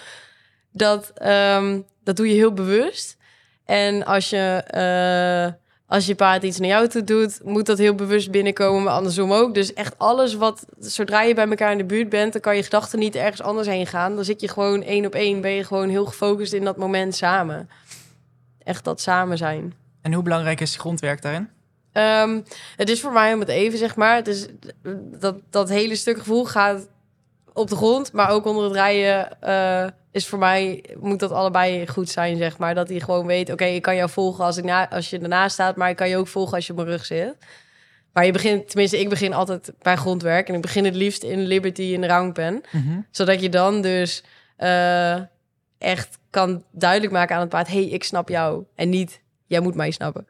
dat, ehm, dat doe je heel bewust. En als je, eh, als je paard iets naar jou toe doet, moet dat heel bewust binnenkomen, maar andersom ook. Dus echt alles wat, zodra je bij elkaar in de buurt bent, dan kan je gedachten niet ergens anders heen gaan. Dan zit je gewoon één op één, ben je gewoon heel gefocust in dat moment samen. Echt dat samen zijn. En hoe belangrijk is grondwerk daarin? Ehm, het is voor mij om het even, zeg maar. Het is, dat, dat hele stuk gevoel gaat op de grond, maar ook onder het rijden eh, is voor mij, moet dat allebei goed zijn, zeg maar. Dat hij gewoon weet, oké, ik kan jou volgen als, ik na, als je ernaast staat, maar ik kan je ook volgen als je op mijn rug zit. Maar je begint, tenminste, ik begin altijd bij grondwerk en ik begin het liefst in Liberty in de roundpen. Zodat je dan dus eh, echt kan duidelijk maken aan het paard, hey, ik snap jou. En niet, jij moet mij snappen.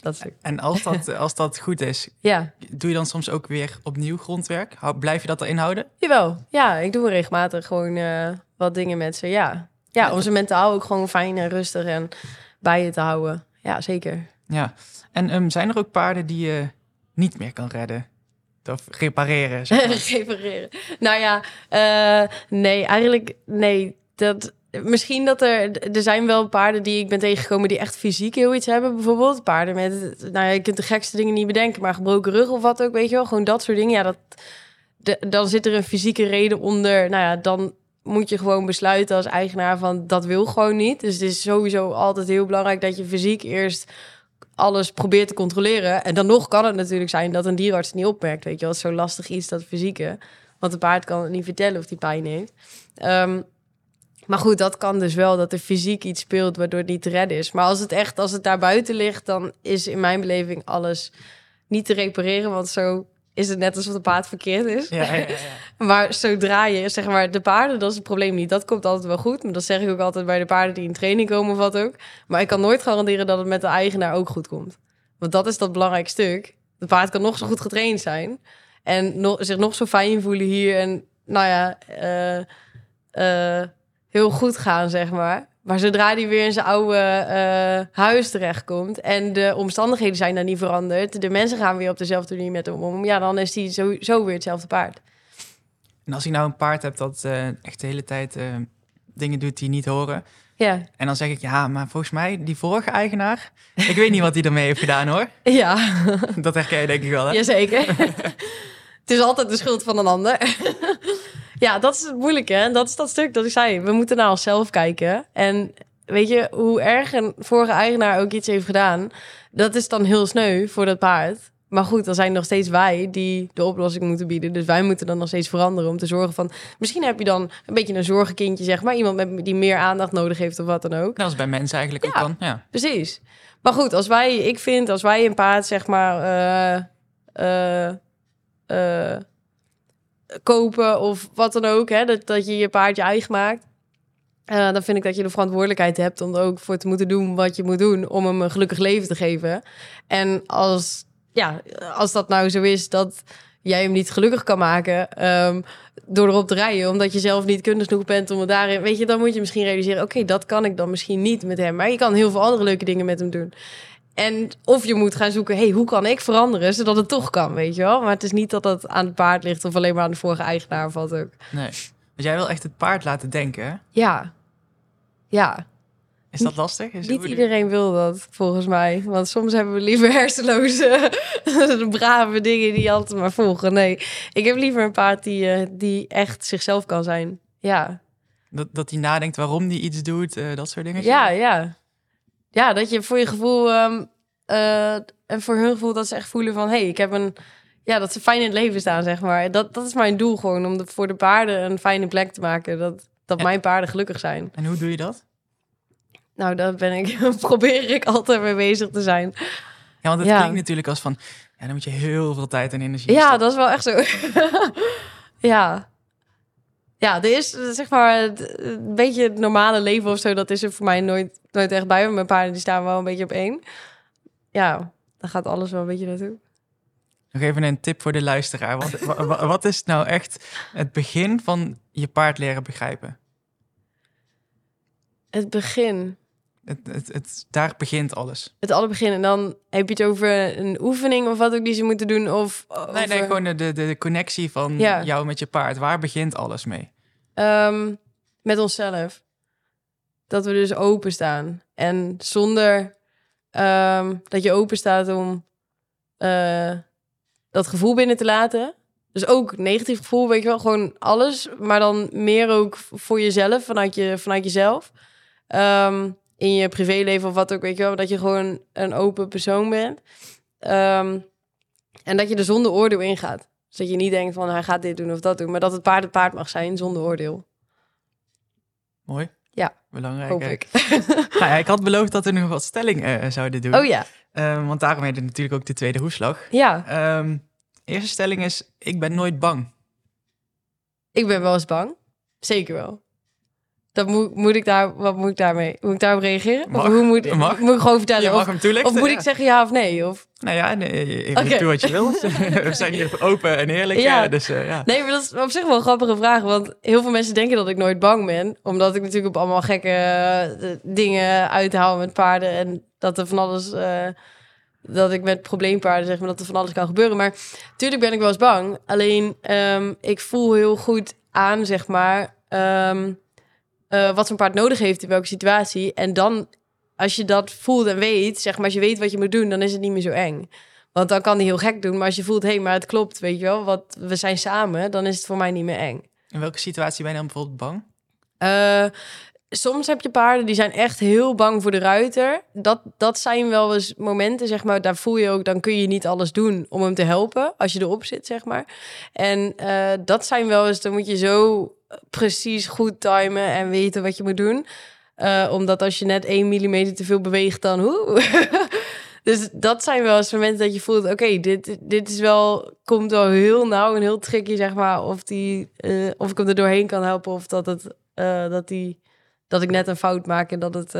Dat. En als dat, als dat goed is, Ja, doe je dan soms ook weer opnieuw grondwerk? Blijf je dat erin houden? Jawel, ja, ik doe regelmatig gewoon eh, wat dingen met ze, ja. Ja, om ze mentaal ook gewoon fijn en rustig en bij je te houden. Ja, zeker. Ja. En ehm, zijn er ook paarden die je niet meer kan redden? Of repareren? zeg maar? Repareren. Nou ja, eh, nee, eigenlijk, nee. Dat, misschien dat er, er zijn wel paarden die ik ben tegengekomen die echt fysiek heel iets hebben, bijvoorbeeld. Paarden met, nou je kunt de gekste dingen niet bedenken, maar gebroken rug of wat ook, weet je wel. Gewoon dat soort dingen. Ja, dat, de, dan zit er een fysieke reden onder. Nou ja, dan moet je gewoon besluiten als eigenaar van dat wil gewoon niet. Dus het is sowieso altijd heel belangrijk dat je fysiek eerst alles probeert te controleren. En dan nog kan het natuurlijk zijn dat een dierarts het niet opmerkt. Weet je wel, zo lastig iets, dat fysieke. Want een paard kan het niet vertellen of die pijn heeft. Ehm, maar goed, dat kan dus wel, dat er fysiek iets speelt waardoor het niet te redden is. Maar als het echt, als het daar buiten ligt, dan is in mijn beleving alles niet te repareren. Want zo is het net alsof het paard verkeerd is. Ja, ja, ja. Maar zodra je, zeg maar, de paarden, dat is het probleem niet. Dat komt altijd wel goed. Maar dat zeg ik ook altijd bij de paarden die in training komen of wat ook. Maar ik kan nooit garanderen dat het met de eigenaar ook goed komt. Want dat is dat belangrijk stuk. Het paard kan nog zo goed getraind zijn. En nog, zich nog zo fijn voelen hier. En nou ja, eh, heel goed gaan, zeg maar. Maar zodra hij weer in zijn oude eh, huis terechtkomt... en de omstandigheden zijn dan niet veranderd... de mensen gaan weer op dezelfde manier met hem om... ja, dan is hij sowieso weer hetzelfde paard. En als ik nou een paard heb dat eh, echt de hele tijd eh, dingen doet die niet horen. Ja, En dan zeg ik, ja, maar volgens mij, die vorige eigenaar... ik weet niet wat hij ermee heeft gedaan, hoor. ja. Dat herken je denk ik wel, hè? Jazeker. het is altijd de schuld van een ander. Ja, dat is het moeilijke. En dat is dat stuk dat ik zei. We moeten naar onszelf kijken. En weet je, hoe erg een vorige eigenaar ook iets heeft gedaan... dat is dan heel sneu voor dat paard. Maar goed, dan zijn nog steeds wij die de oplossing moeten bieden. Dus wij moeten dan nog steeds veranderen om te zorgen van... Misschien heb je dan een beetje een zorgenkindje, zeg maar. Iemand met, die meer aandacht nodig heeft of wat dan ook. Dat is bij mensen eigenlijk ook dan, ja. Precies. Maar goed, als wij, ik vind, als wij een paard zeg maar eh, eh, eh, kopen of wat dan ook, hè, dat, dat je je paard je eigen maakt. eh, dan vind ik dat je de verantwoordelijkheid hebt om er ook voor te moeten doen wat je moet doen om hem een gelukkig leven te geven. En als, ja, als dat nou zo is dat jij hem niet gelukkig kan maken ehm, door erop te rijden, omdat je zelf niet kundig genoeg bent om het daarin, weet je, dan moet je misschien realiseren, oké, dat kan ik dan misschien niet met hem, maar je kan heel veel andere leuke dingen met hem doen. En of je moet gaan zoeken, hey, hoe kan ik veranderen zodat het toch kan, weet je wel? Maar het is niet dat het aan het paard ligt of alleen maar aan de vorige eigenaar of wat ook. Nee. Dus jij wil echt het paard laten denken, hè? Ja, ja. Is dat lastig? Is Niet iedereen wil dat, volgens mij. Want soms hebben we liever hersenloze, brave dingen die altijd maar volgen. Nee, ik heb liever een paard die, eh, die echt zichzelf kan zijn. Ja, Dat, dat hij nadenkt waarom hij iets doet, eh, dat soort dingen. ja, ja. Ja, dat je voor je gevoel... ehm, eh, en voor hun gevoel dat ze echt voelen van... hé, hey, ik heb een... Ja, dat ze fijn in het leven staan, zeg maar. Dat, dat is mijn doel gewoon, om de, voor de paarden een fijne plek te maken. Dat, dat En- mijn paarden gelukkig zijn. En hoe doe je dat? Nou, daar ben ik, probeer ik altijd mee bezig te zijn. Ja, want het Ja. klinkt natuurlijk als van... Ja, dan moet je heel veel tijd en energie Ja, stoppen. dat is wel echt zo. ja. Ja, er is zeg maar een beetje het normale leven of zo. Dat is er voor mij nooit, nooit echt bij. Mijn paarden die staan wel een beetje op één. Ja, daar gaat alles wel een beetje naartoe. Nog even een tip voor de luisteraar. Wat, wa- wa- wat is nou echt het begin van je paard leren begrijpen? Het begin. Het, het, het, daar begint alles. Het alle begin. En dan heb je het over een oefening of wat ook die ze moeten doen. Of Nee, nee, gewoon de, de, de connectie van Ja. jou met je paard. Waar begint alles mee? Ehm, met onszelf. Dat we dus openstaan. En zonder ehm, dat je open staat om eh, dat gevoel binnen te laten. Dus ook negatief gevoel, weet je wel, gewoon alles. Maar dan meer ook voor jezelf, vanuit, je, vanuit jezelf. Ehm, in je privéleven of wat ook, weet je wel. Dat je gewoon een open persoon bent. Ehm, en dat je er zonder oordeel ingaat. Dus dat je niet denkt van, hij gaat dit doen of dat doen. Maar dat het paard het paard mag zijn, zonder oordeel. Mooi. Ja, Belangrijk. Hoop ik. Nou ja, ik had beloofd dat we nog wat stelling eh, zouden doen. Oh ja, Ehm, want daarom heet het natuurlijk ook de tweede hoeslag. ja. Ehm, eerste stelling is, ik ben nooit bang. Ik ben wel eens bang. Zeker wel. Dat moet, moet ik daar, wat moet ik daarmee? Moet ik daarop reageren? Mag. Of hoe moet, Mag. moet ik gewoon vertellen? Of, hem toelichten. of moet ja. ik zeggen ja of nee? Of... Nou ja, nee, Oké. doe wat je wil. we zijn hier open en eerlijk. Ja. dus eh, ja. Nee, maar dat is op zich wel een grappige vraag. Want heel veel mensen denken dat ik nooit bang ben. Omdat ik natuurlijk op allemaal gekke eh, dingen uithaal met paarden. En dat er van alles... eh, dat ik met probleempaarden zeg maar dat er van alles kan gebeuren. Maar tuurlijk ben ik wel eens bang. Alleen ehm, ik voel heel goed aan, zeg maar... ehm, eh, wat zo'n paard nodig heeft in welke situatie. En dan, als je dat voelt en weet, zeg maar, als je weet wat je moet doen, dan is het niet meer zo eng. Want dan kan hij heel gek doen. Maar als je voelt, hé, hey, maar het klopt, weet je wel, wat, we zijn samen, dan is het voor mij niet meer eng. In welke situatie ben je dan bijvoorbeeld bang? Eh, soms heb je paarden die zijn echt heel bang voor de ruiter. Dat, dat zijn wel eens momenten, zeg maar, daar voel je ook, dan kun je niet alles doen om hem te helpen als je erop zit, zeg maar. En eh, dat zijn wel eens, dan moet je zo precies goed timen en weten wat je moet doen. Eh, omdat als je net 1 mm te veel beweegt, dan hoe. dus dat zijn wel eens momenten dat je voelt, oké, dit, dit is wel, komt wel heel nauw en heel tricky, zeg maar, of, die, eh, of ik hem er doorheen kan helpen of dat het eh, dat, die, dat ik net een fout maak en dat het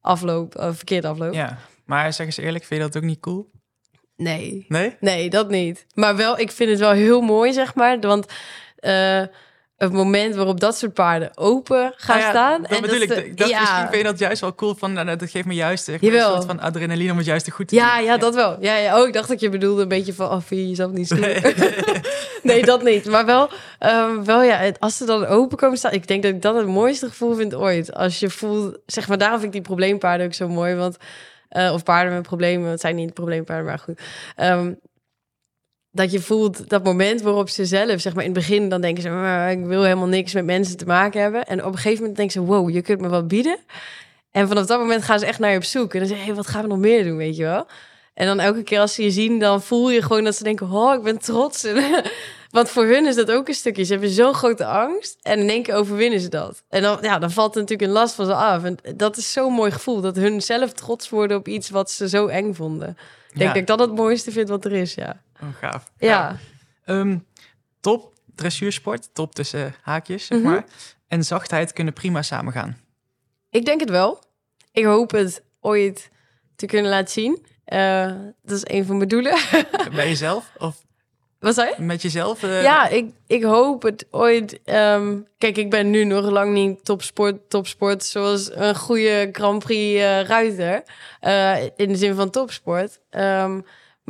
afloopt, verkeerd afloopt. Ja. Maar zeg eens eerlijk, vind je dat ook niet cool? Nee, Nee? nee, dat niet. Maar wel, ik vind het wel heel mooi, zeg maar. Want het moment waarop dat soort paarden open gaan ja, staan. Dat en bedoel ik. ze- Ik dacht, misschien vind je dat juist wel cool. Van, nou, dat geeft me juist een soort van adrenaline om het juist te goed te Ja, doen. ja, dat wel. Ja, ja, oh, ik dacht dat je bedoelde een beetje van, oh, vind je jezelf niet stoer? Nee. nee, dat niet. Maar wel, ehm, wel ja, als ze dan open komen staan, ik denk dat ik dat het mooiste gevoel vind ooit. Als je voelt, zeg maar, daarom vind ik die probleempaarden ook zo mooi, want eh, of paarden met problemen, het zijn niet probleempaarden, maar goed. Ehm, dat je voelt dat moment waarop ze zelf, zeg maar, in het begin dan denken ze, "Maar ik wil helemaal niks met mensen te maken hebben. En op een gegeven moment denken ze, wow, je kunt me wat bieden. En vanaf dat moment gaan ze echt naar je op zoek. En dan zeggen, hey, wat gaan we nog meer doen, weet je wel? En dan elke keer als ze je zien, dan voel je gewoon dat ze denken, oh, ik ben trots. Want voor hun is dat ook een stukje. Ze hebben zo'n grote angst en in één keer overwinnen ze dat. En dan, ja, dan valt er natuurlijk een last van ze af. En dat is zo'n mooi gevoel, dat hun zelf trots worden op iets wat ze zo eng vonden. Ik denk Ja. dat ik dat het mooiste vind wat er is, ja. Oh, gaaf. Ja, Ehm, top dressuursport, top tussen haakjes, zeg Mhm. maar. En zachtheid kunnen prima samengaan. ik denk het wel. Ik hoop het ooit te kunnen laten zien. Eh, dat is een van mijn doelen. Bij jezelf? Of Wat zei je? met jezelf? eh, Ja, ik, ik hoop het ooit. ehm, kijk, ik ben nu nog lang niet topsport, topsport zoals een goede Grand Prix eh, ruiter. In de zin van topsport. Ehm,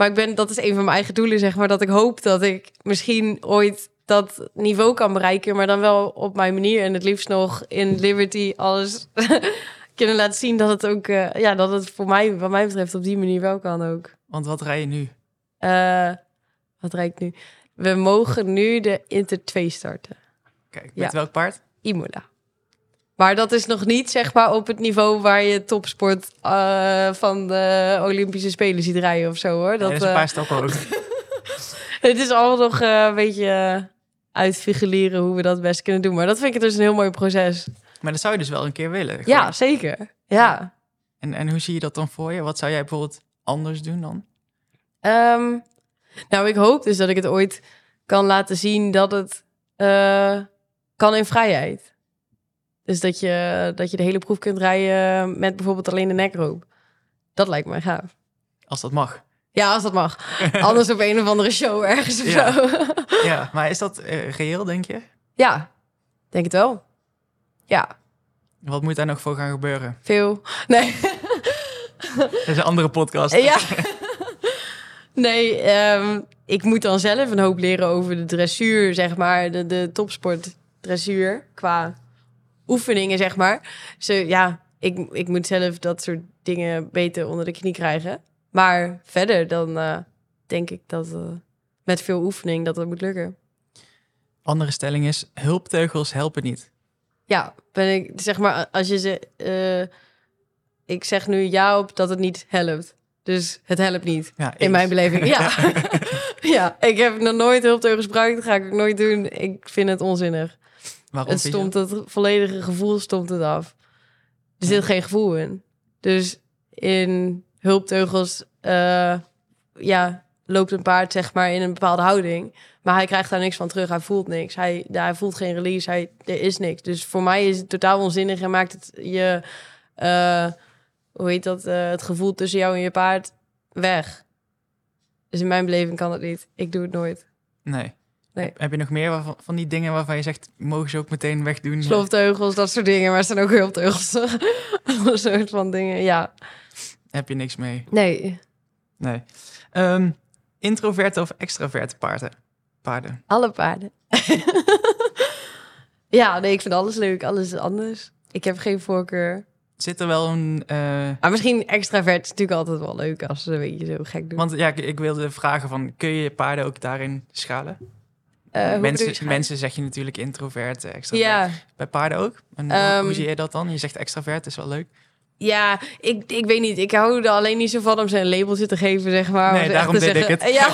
maar ik ben, dat is een van mijn eigen doelen, zeg maar. Dat ik hoop dat ik misschien ooit dat niveau kan bereiken. Maar dan wel op mijn manier. En het liefst nog in Liberty alles kunnen laten zien dat het ook... eh, ja, dat het voor mij, wat mij betreft, op die manier wel kan ook. Want wat rij je nu? Eh, wat rijd ik nu? We mogen nu de Inter 2 starten. Kijk, met Ja. welk paard? Imola. Maar dat is nog niet zeg maar op het niveau waar je topsport eh, van de Olympische Spelen ziet rijden of zo hoor. Dat, Dat, is een eh, paar stappen hoog. het is allemaal nog eh, een beetje eh, uitfigureren hoe we dat best kunnen doen. Maar dat vind ik dus een heel mooi proces. Maar dat zou je dus wel een keer willen. Ja, zeker. Ja. En, en hoe zie je dat dan voor je? Wat zou jij bijvoorbeeld anders doen dan? Ehm, nou, ik hoop dus dat ik het ooit kan laten zien dat het eh, kan in vrijheid. Dus dat je, dat je de hele proef kunt rijden met bijvoorbeeld alleen de nekroop. Dat lijkt mij gaaf. Als dat mag. Ja, als dat mag. Anders op een of andere show ergens of Ja. zo. Ja, maar is dat eh, reëel, denk je? ja, denk het wel. Ja, Wat moet daar nog voor gaan gebeuren? veel. Nee. Dat is een andere podcast. ja. Nee, ehm, ik moet dan zelf een hoop leren over de dressuur, zeg maar. De, de topsport dressuur qua oefeningen, zeg maar. Zo, ja, ik, ik moet zelf dat soort dingen beter onder de knie krijgen. Maar verder dan eh, denk ik dat eh, met veel oefening dat het moet lukken. Andere stelling is, hulpteugels helpen niet. Ja, ben ik, zeg maar, als je ze. eh, ik zeg nu ja op dat het niet helpt. Dus het helpt niet. Ja, In mijn beleving. Ja. ja, ik heb nog nooit hulpteugels gebruikt. Dat ga ik ook nooit doen. Ik vind het onzinnig. Waarom Het stomt het volledige gevoel stomt het af. Er zit geen gevoel in. Dus in hulpteugels, eh, ja, loopt een paard zeg maar in een bepaalde houding. Maar hij krijgt daar niks van terug. Hij voelt niks. Hij, hij voelt geen release. Hij, er is niks. Dus voor mij is het totaal onzinnig en maakt het je, eh, hoe heet dat, eh, het gevoel tussen jou en je paard weg. Dus in mijn beleving kan dat niet. Ik doe het nooit. Nee. Nee. Heb, je nog meer waarvan, van die dingen waarvan je zegt, mogen ze ook meteen wegdoen? Slofteugels, dat soort dingen. Maar er zijn ook hulpteugels. Een soort van dingen, ja. Heb je niks mee? Nee, Nee. Ehm, introverte of extraverte paarden? Paarden. alle paarden. ja, nee, ik vind alles leuk. Alles is anders. Ik heb geen voorkeur. Zit er wel een... eh, Maar misschien extravert is natuurlijk altijd wel leuk als ze een beetje zo gek doen. want ja, ik, ik wilde vragen van, kun je je paarden ook daarin schalen? Je mensen, zeg je natuurlijk introvert, eh, extravert. Ja, Bij paarden ook? En hoe- Ehm, hoe zie je dat dan? Je zegt extravert, is wel leuk. ja ik, ik weet niet. Ik hou er alleen niet zo van om ze een labeltje te geven, zeg maar. Nee, daarom deed ik zeggen- Ja.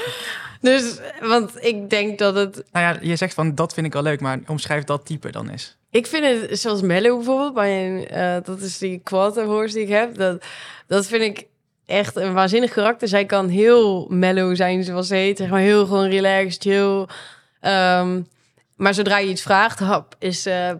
dus, want ik denk dat het Nou ja, je zegt van, dat vind ik wel leuk, maar omschrijf dat type dan eens. Ik vind het, zoals Mello bijvoorbeeld, mijn, eh, dat is die quad horse die ik heb, dat, dat vind ik echt een waanzinnig karakter. Zij kan heel mellow zijn, zoals ze heet. Zeg maar heel gewoon relaxed, chill. Ehm, maar zodra je iets vraagt, hap, is eh,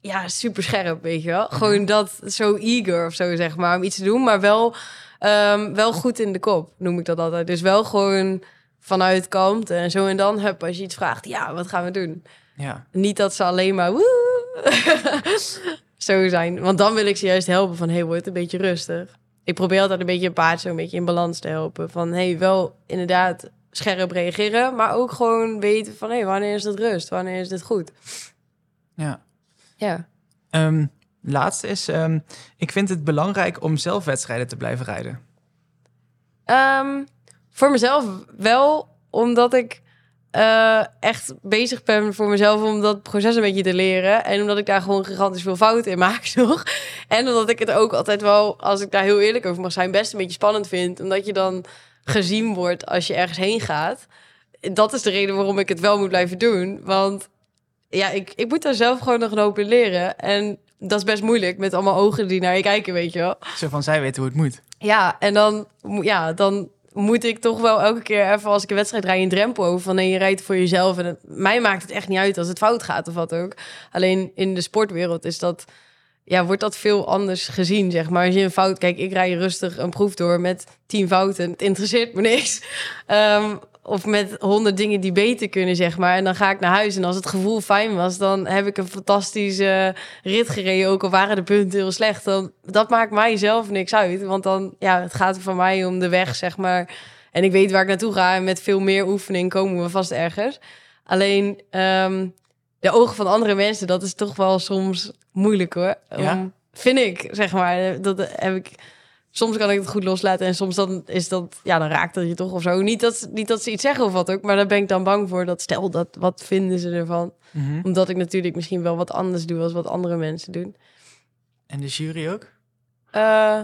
ja, super scherp, weet je wel. Gewoon dat, zo eager of zo, zeg maar, om iets te doen. Maar wel, ehm, wel goed in de kop, noem ik dat altijd. Dus wel gewoon vanuit kant en zo en dan, hup, als je iets vraagt, ja, wat gaan we doen? Ja, Niet dat ze alleen maar woe zo zijn. Want dan wil ik ze juist helpen van... hey, word een beetje rustig. Ik probeer altijd een beetje een paard zo een beetje in balans te helpen. Van, hey, wel inderdaad scherp reageren... maar ook gewoon weten van... hey, wanneer is het rust? Wanneer is dit goed? ja. Ja. Ehm, laatste is, ehm, ik vind het belangrijk om zelf wedstrijden te blijven rijden. Ehm, voor mezelf wel, omdat ik eh, echt bezig ben voor mezelf om dat proces een beetje te leren. En omdat ik daar gewoon gigantisch veel fouten in maak nog. En omdat ik het ook altijd wel, als ik daar heel eerlijk over mag zijn, best een beetje spannend vind. Omdat je dan gezien wordt als je ergens heen gaat. Dat is de reden waarom ik het wel moet blijven doen. Want ja, ik, ik moet daar zelf gewoon nog een hoop in leren. En dat is best moeilijk met allemaal ogen die naar je kijken, weet je wel. Zo van, zij weten hoe het moet. Ja, en dan, ja, dan moet ik toch wel elke keer even als ik een wedstrijd rijd een drempel over van nee, je rijdt voor jezelf. En mij maakt het echt niet uit als het fout gaat of wat ook. Alleen in de sportwereld is dat, ja, wordt dat veel anders gezien, zeg maar. Als je een fout, kijk, ik rij rustig een proef door met tien fouten. Het interesseert me niks. Ehm, of met honderd dingen die beter kunnen, zeg maar. En dan ga ik naar huis en als het gevoel fijn was, dan heb ik een fantastische rit gereden. Ook al waren de punten heel slecht. Dan, dat maakt mij zelf niks uit. Want dan, ja, het gaat voor mij om de weg, zeg maar. En ik weet waar ik naartoe ga. En met veel meer oefening komen we vast ergens. Alleen ehm, de ogen van andere mensen, dat is toch wel soms moeilijk hoor. Ja? Vind ik, zeg maar. Dat heb ik. Soms kan ik het goed loslaten en soms dan is dat, ja, dan raakt dat je toch of zo. Niet dat, niet dat ze iets zeggen of wat ook, maar daar ben ik dan bang voor. Dat stel dat, wat vinden ze ervan? Mhm. Omdat ik natuurlijk misschien wel wat anders doe als wat andere mensen doen. En de jury ook? Eh,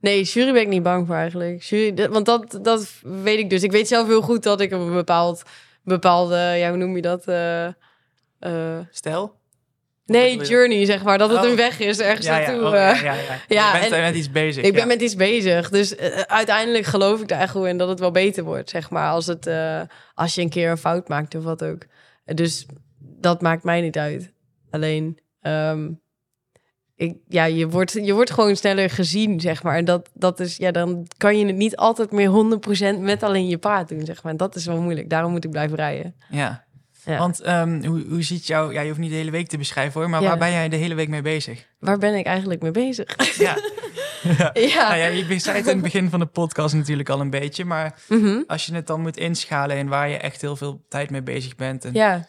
nee, jury ben ik niet bang voor eigenlijk. Jury, want dat, dat weet ik dus. Ik weet zelf heel goed dat ik een bepaald, bepaalde, ja, hoe noem je dat? Eh, eh, Stijl? Nee, je? journey, zeg maar. Dat het Oh. een weg is ergens Ja, naartoe. oh, eh. ja, ja, ja. Ja, Je bent en- er met iets bezig. Ik ben met iets bezig. Dus eh, uiteindelijk geloof ik er echt goed in dat het wel beter wordt, zeg maar. Als, het, eh, als je een keer een fout maakt of wat ook. Dus dat maakt mij niet uit. Alleen, ehm, ik, ja, je, wordt, je wordt gewoon sneller gezien, zeg maar. En dat, dat is, ja, dan kan je het niet altijd meer 100% met alleen je paard doen, zeg maar. En dat is wel moeilijk. Daarom moet ik blijven rijden. Ja. Ja. Want ehm, hoe, hoe ziet jou... Ja, je hoeft niet de hele week te beschrijven hoor, maar Ja. waar ben jij de hele week mee bezig? Waar ben ik eigenlijk mee bezig? Ja. ja. Nou ja, je zei het in het begin van de podcast natuurlijk al een beetje, maar Mhm. als je het dan moet inschalen en waar je echt heel veel tijd mee bezig bent. En... Ja.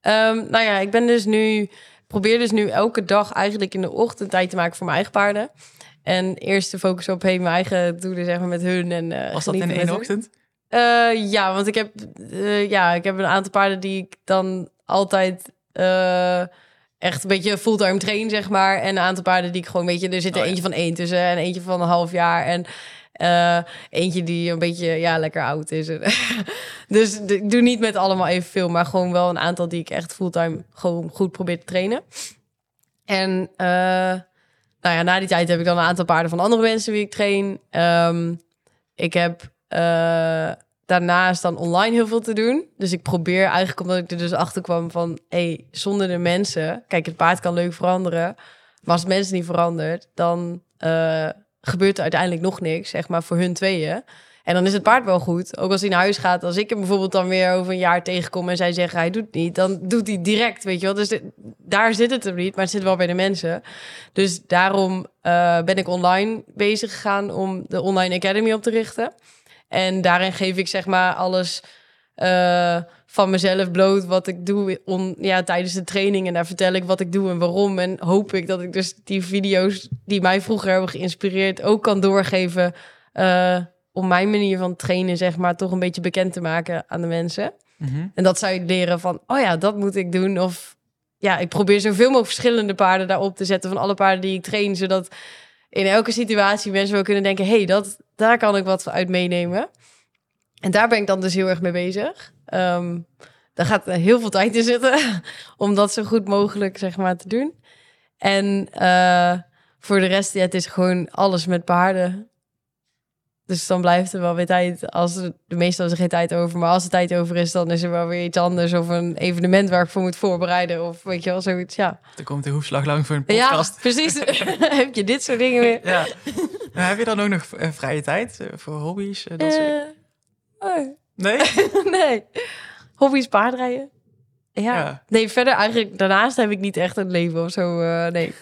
Ehm, nou ja, ik ben dus nu... probeer dus nu elke dag eigenlijk in de ochtend tijd te maken voor mijn eigen paarden. En eerst te focussen op hey, mijn eigen doelen zeg maar, met hun. En, eh, Was dat in één met hun. Eh, ja, want ik heb, eh, ja, ik heb een aantal paarden die ik dan altijd eh, echt een beetje fulltime train, zeg maar. En een aantal paarden die ik gewoon, weet je, er zit er Oh, ja. eentje van één tussen en eentje van een half jaar. En eentje die een beetje, ja, lekker oud is. dus ik doe niet met allemaal evenveel, maar gewoon wel een aantal die ik echt fulltime gewoon goed probeer te trainen. En nou ja, na die tijd heb ik dan een aantal paarden van andere mensen wie ik train. Ehm, ik heb daarnaast dan online heel veel te doen. Dus ik probeer eigenlijk, omdat ik er dus achter kwam van... hey, zonder de mensen... Kijk, het paard kan leuk veranderen. Maar als het mensen niet verandert, dan eh, gebeurt er uiteindelijk nog niks, zeg maar, voor hun tweeën. En dan is het paard wel goed. Ook als hij naar huis gaat. Als ik hem bijvoorbeeld dan weer over een jaar tegenkom en zij zeggen hij doet niet, dan doet hij direct, weet je wel. Dus daar zit het hem niet, maar het zit wel bij de mensen. Dus daarom eh, ben ik online bezig gegaan om de Online Academy op te richten. En daarin geef ik zeg maar alles eh, van mezelf bloot wat ik doe ja, tijdens de training. En daar vertel ik wat ik doe en waarom. En hoop ik dat ik dus die video's die mij vroeger hebben geïnspireerd ook kan doorgeven. eh, om mijn manier van trainen, zeg maar, toch een beetje bekend te maken aan de mensen. Mhm. En dat zou je leren van, oh ja, dat moet ik doen. Of ja, ik probeer zoveel mogelijk verschillende paarden daarop te zetten van alle paarden die ik train, zodat in elke situatie mensen wel kunnen denken, hey, dat, daar kan ik wat uit meenemen. En daar ben ik dan dus heel erg mee bezig. Ehm daar gaat heel veel tijd in zitten om dat zo goed mogelijk zeg maar te doen. En eh, voor de rest, ja, het is gewoon alles met paarden. Dus dan blijft er wel weer tijd. Als er, de meestal is er geen tijd over. Maar als er tijd over is, dan is er wel weer iets anders. Of een evenement waar ik voor moet voorbereiden. Of weet je wel, zoiets. Ja, Er komt de hoefslag lang voor een ja podcast. precies. Heb je dit soort dingen weer? Ja. Nou, heb je dan ook nog eh, vrije tijd eh, voor hobby's? eh, dat soort- oh, Nee? nee. Hobby's paardrijden. Ja. Ja. Nee, verder eigenlijk... Daarnaast heb ik niet echt een leven of zo. nee.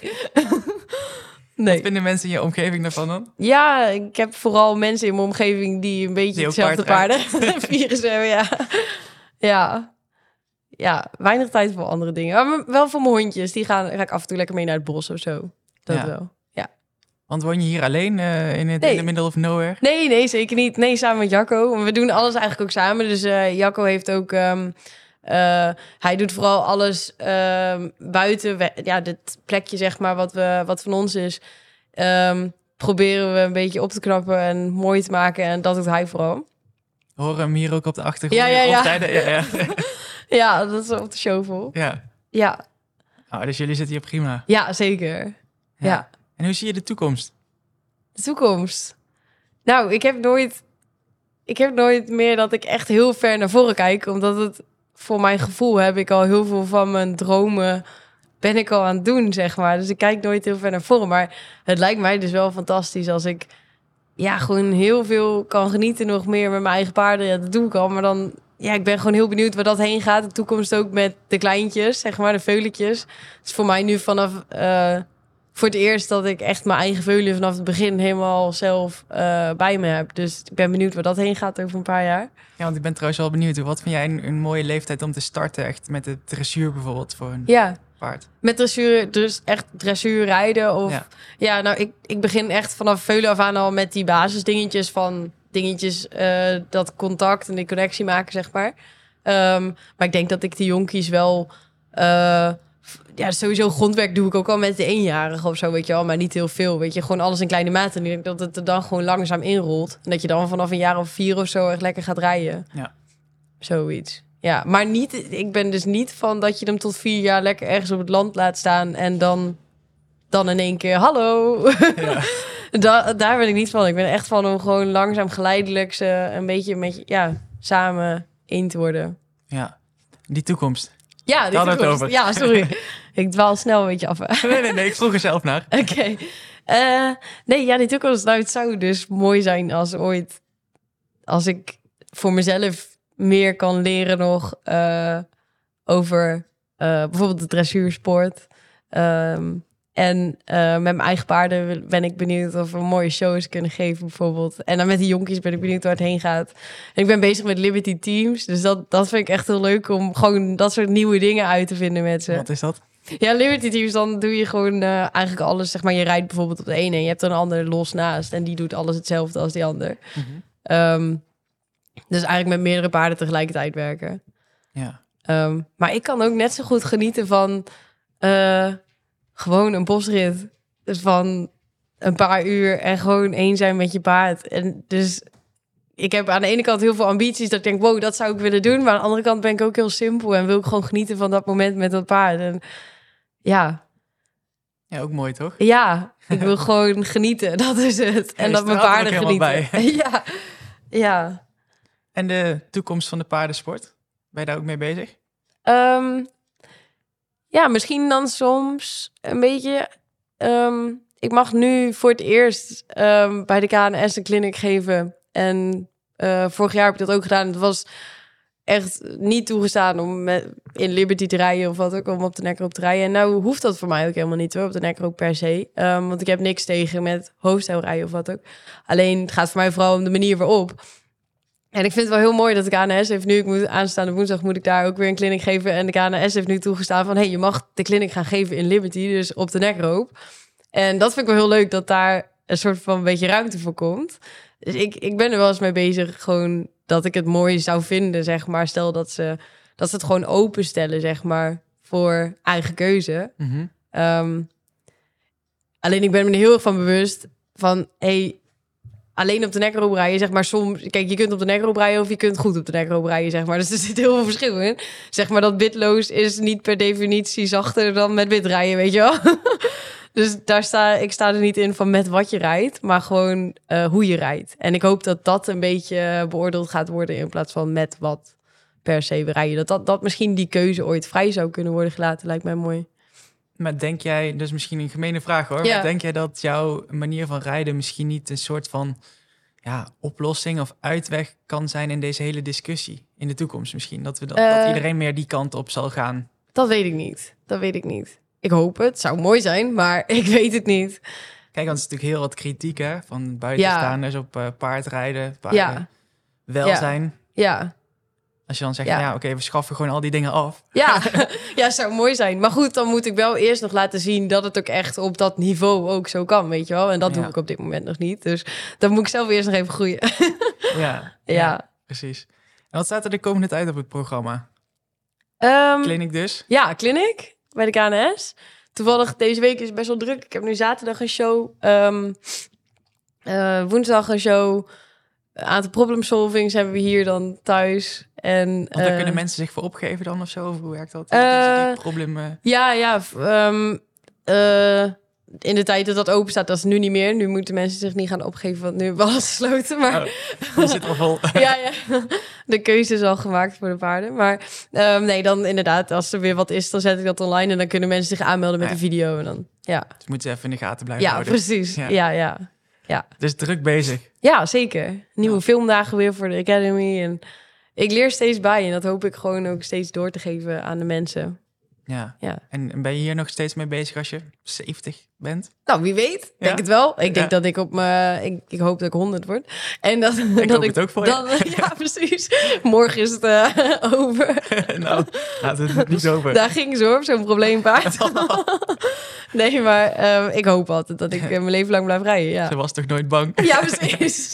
Wat nee. vinden mensen in je omgeving daarvan dan? Ja, ik heb vooral mensen in mijn omgeving die een beetje hetzelfde paard paardenvirus hebben. Ja. ja. Ja, weinig tijd voor andere dingen. Maar wel voor mijn hondjes. Die gaan, ga ik af en toe lekker mee naar het bos of zo. Dat Ja. wel. Want woon je hier alleen eh, in, het, Nee. in the middle of nowhere? Nee, nee, zeker niet. Nee, samen met Jacco. We doen alles eigenlijk ook samen. Dus eh Jacco heeft ook... ehm, eh, hij doet vooral alles ehm, buiten. Ja, dit plekje, zeg maar, wat, we, wat van ons is... ehm, proberen we een beetje op te knappen en mooi te maken. En dat doet hij vooral. Horen hem hier ook op de achtergrond? Ja, ja, ja. ja, ja. Ja, dat is op de show vol. ja. Ja, Oh, dus jullie zitten hier prima. ja zeker. Ja. En hoe zie je de toekomst? De toekomst. Nou, ik heb nooit... Ik heb nooit meer dat ik echt heel ver naar voren kijk. Omdat het voor mijn gevoel heb ik al heel veel van mijn dromen... ben ik al aan het doen, zeg maar. Dus ik kijk nooit heel ver naar voren. Maar het lijkt mij dus wel fantastisch als ik ja, gewoon heel veel kan genieten nog meer met mijn eigen paarden. Ja, dat doe ik al. Maar dan, ja, ik ben gewoon heel benieuwd waar dat heen gaat. De toekomst ook met de kleintjes, zeg maar, de veuletjes. Het is voor mij nu vanaf, eh, voor het eerst dat ik echt mijn eigen veulen vanaf het begin helemaal zelf eh, bij me heb. Dus ik ben benieuwd waar dat heen gaat over een paar jaar. Ja, want ik ben trouwens wel benieuwd. Wat vind jij een, een mooie leeftijd om te starten? Echt met de dressuur bijvoorbeeld voor een Ja, paard. met dressuur, dus echt dressuur rijden. Of Ja. ja, nou, ik, ik begin echt vanaf veulen af aan al met die basisdingetjes van dingetjes, eh, dat contact en die connectie maken, zeg maar. Ehm, maar ik denk dat ik de jonkies wel, eh, ja, sowieso grondwerk doe ik ook al met de eenjarige of zo, weet je wel, maar niet heel veel, weet je, gewoon alles in kleine maten. En ik denk dat het er dan gewoon langzaam inrolt en dat je dan vanaf een jaar of vier of zo echt lekker gaat rijden. Ja. Zoiets. Ja, maar niet, ik ben dus niet van dat je hem tot vier jaar lekker ergens op het land laat staan en dan, dan in één keer, hallo. Ja. Da- daar ben ik niet van. Ik ben echt van om gewoon langzaam geleidelijk ze een beetje met je, ja, samen één te worden. ja. Die toekomst. Ja, dit het over. Ja, sorry. ik dwaal snel een beetje af. Nee, nee, nee. Ik vroeg er zelf naar. Oké. Eh, nee, ja, die toekomst. Nou, het zou dus mooi zijn als ooit... Als ik voor mezelf meer kan leren nog eh, over eh, bijvoorbeeld de dressuursport. Ehm, en eh, met mijn eigen paarden ben ik benieuwd of we mooie shows kunnen geven bijvoorbeeld. En dan met die jonkies ben ik benieuwd waar het heen gaat. En ik ben bezig met Liberty Teams. Dus dat, dat vind ik echt heel leuk om gewoon dat soort nieuwe dingen uit te vinden met ze. Wat is dat? Ja, Liberty Teams, dan doe je gewoon eh, eigenlijk alles. Zeg maar, je rijdt bijvoorbeeld op de ene en je hebt een ander los naast. En die doet alles hetzelfde als die ander. Mhm. Ehm, dus eigenlijk met meerdere paarden tegelijkertijd werken. Ja. Ehm, maar ik kan ook net zo goed genieten van eh, gewoon een bosrit van een paar uur en gewoon één zijn met je paard. En dus ik heb aan de ene kant heel veel ambities dat ik denk, wow, dat zou ik willen doen. Maar aan de andere kant ben ik ook heel simpel en wil ik gewoon genieten van dat moment met dat paard. En ja, Ja, ook mooi toch? ja, ik wil gewoon genieten. Dat is het. En dat mijn paarden genieten. ja, ja. En de toekomst van de paardensport? Ben je daar ook mee bezig? Ehm, ja, misschien dan soms een beetje. ehm, ik mag nu voor het eerst ehm, bij de KNS een clinic geven. En eh, vorig jaar heb ik dat ook gedaan. Het was echt niet toegestaan om met, in Liberty te rijden of wat ook, om op de nekker op te rijden. En nou hoeft dat voor mij ook helemaal niet hoor, op de ook per se. Ehm, want ik heb niks tegen met hoofdstijl rijden of wat ook. Alleen het gaat voor mij vooral om de manier waarop. En ik vind het wel heel mooi dat de KNS heeft nu, ik moet aanstaande woensdag moet ik daar ook weer een clinic geven. En de KNS heeft nu toegestaan van, hey, je mag de clinic gaan geven in Liberty, dus op de nekroop. En dat vind ik wel heel leuk dat daar een soort van een beetje ruimte voor komt. Dus ik, ik ben er wel eens mee bezig, gewoon dat ik het mooi zou vinden, zeg maar. Stel dat ze, dat ze het gewoon openstellen, zeg maar, voor eigen keuze. Mhm. Ehm, alleen ik ben me er heel erg van bewust van, hey, alleen op de nekroop rijden, zeg maar soms, kijk, je kunt op de nekroop rijden of je kunt goed op de nekroop rijden, zeg maar. Dus er zit heel veel verschil in. Zeg maar dat bitloos is niet per definitie zachter dan met wit rijden, weet je wel. dus daar sta ik sta er niet in van met wat je rijdt, maar gewoon eh, hoe je rijdt. En ik hoop dat dat een beetje beoordeeld gaat worden in plaats van met wat per se rijden. Dat, dat, dat misschien die keuze ooit vrij zou kunnen worden gelaten, lijkt mij mooi. Maar denk jij, dus misschien een gemene vraag hoor, Ja. maar denk jij dat jouw manier van rijden misschien niet een soort van ja, oplossing of uitweg kan zijn in deze hele discussie in de toekomst misschien? Dat, we dat, dat Eh. iedereen meer die kant op zal gaan. Dat weet ik niet. Dat weet ik niet. Ik hoop het. Zou mooi zijn, maar ik weet het niet. Kijk, want er is natuurlijk heel wat kritiek hè, van buitenstaanders op eh, paardrijden, paarden, Ja, welzijn. ja, Als je dan zegt, Ja. ja, oké, we schaffen gewoon al die dingen af. ja. ja, zou mooi zijn. Maar goed, dan moet ik wel eerst nog laten zien dat het ook echt op dat niveau ook zo kan, weet je wel. En dat doe ik op dit moment nog niet. Dus dan moet ik zelf eerst nog even groeien. Ja, ja. precies. En wat staat er de komende tijd op het programma? Ehm, Clinic dus? Ja, clinic bij de KNS. Toevallig deze week is best wel druk. Ik heb nu zaterdag een show. ehm, eh, woensdag een show. Een aantal problem solvings hebben we hier dan thuis. En, Want daar eh, kunnen mensen zich voor opgeven dan of zo? Of hoe werkt dat? Dus die problemen... Ja, ja. ehm, eh, in de tijd dat dat open staat, dat is nu niet meer. Nu moeten mensen zich niet gaan opgeven, want nu hebben we alles gesloten. Maar Oh, zit er vol. ja, ja, de keuze is al gemaakt voor de paarden. Maar ehm, nee, dan inderdaad, als er weer wat is, dan zet ik dat online en dan kunnen mensen zich aanmelden met Ja. een video. En dan, ja, Dus moeten ze even in de gaten blijven ja houden. precies. Ja. Ja, ja. Ja. Dus druk bezig. Ja, zeker. Nieuwe Ja. filmdagen weer voor de Academy. En ik leer steeds bij. En dat hoop ik gewoon ook steeds door te geven aan de mensen. Ja. Ja. En, en ben je hier nog steeds mee bezig als je 70 bent? Nou, wie weet. Ik Ja? Denk het wel. Ik denk Ja. dat ik op mijn... Ik, ik hoop dat ik 100 word. En dat, Ik dat hoop het ook voor je. dan, Ja, precies. Morgen is het eh, over. nou, we het niet over. Daar ging ze hoor, zo'n probleempaard. nee, maar eh, ik hoop altijd dat ik eh, mijn leven lang blijf rijden. Ja, Ze was toch nooit bang? ja precies.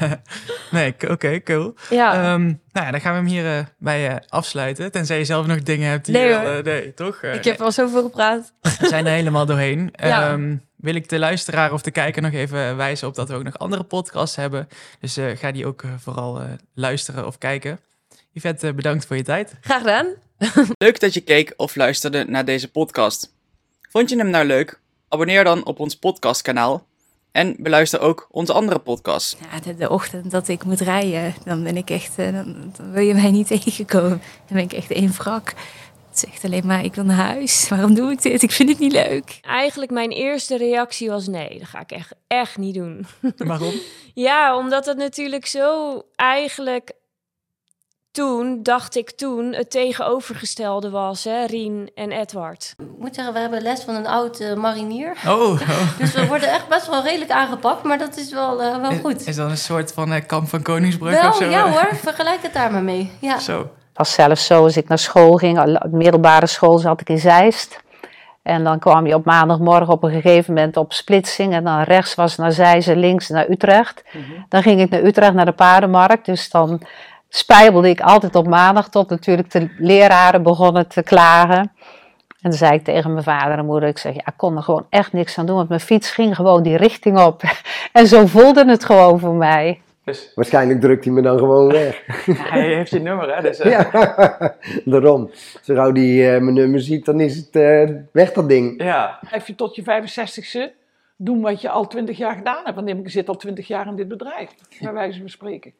nee, oké, cool. ja. Ehm, nou ja, dan gaan we hem hier eh, bij afsluiten. Tenzij je zelf nog dingen hebt die Nee, je eh, nee, toch? Eh, ik heb al zoveel gepraat. We zijn er helemaal doorheen. Ja. Ehm, wil ik de luisteraar of de kijker nog even wijzen op dat we ook nog andere podcasts hebben. Dus eh, ga die ook vooral eh, luisteren of kijken. Yvette, bedankt voor je tijd. Graag gedaan. Leuk dat je keek of luisterde naar deze podcast. Vond je hem nou leuk? Abonneer dan op ons podcastkanaal. En beluister ook onze andere podcasts. Ja, de, de ochtend dat ik moet rijden, dan ben ik echt, eh, dan, dan wil je mij niet tegenkomen. Dan ben ik echt één wrak. Het zegt alleen maar, ik wil naar huis. Waarom doe ik dit? Ik vind het niet leuk. Eigenlijk mijn eerste reactie was nee, dat ga ik echt, echt niet doen. Waarom? Ja, omdat het natuurlijk zo eigenlijk toen, dacht ik toen, het tegenovergestelde was, hè, Rien en Edward. Ik moet zeggen, we hebben les van een oud eh, marinier. Oh, oh. Dus we worden echt best wel redelijk aangepakt, maar dat is wel, eh, wel Is, goed. is dat een soort van eh, kamp van Koningsbrug of Wel, zo? ja hoor, vergelijk het daar maar mee. Ja. Zo. Het was zelfs zo, als ik naar school ging, middelbare school zat ik in Zeist. En dan kwam je op maandagmorgen op een gegeven moment op splitsing. En dan rechts was naar Zeist en links naar Utrecht. Dan ging ik naar Utrecht naar de paardenmarkt. Dus dan spijbelde ik altijd op maandag tot natuurlijk de leraren begonnen te klagen. En dan zei ik tegen mijn vader en moeder, ik zeg, ja, ik kon er gewoon echt niks aan doen. Want mijn fiets ging gewoon die richting op. En zo voelde het gewoon voor mij. Dus Waarschijnlijk drukt hij me dan gewoon weg. hij heeft je nummer, hè? Dus, eh, Ja, daarom. Zo gauw die eh, mijn nummer ziet, dan is het eh, weg dat ding. ja. Blijf je tot je 65ste doen wat je al 20 jaar gedaan hebt. Want ik zit al 20 jaar in dit bedrijf, bij wijze van spreken.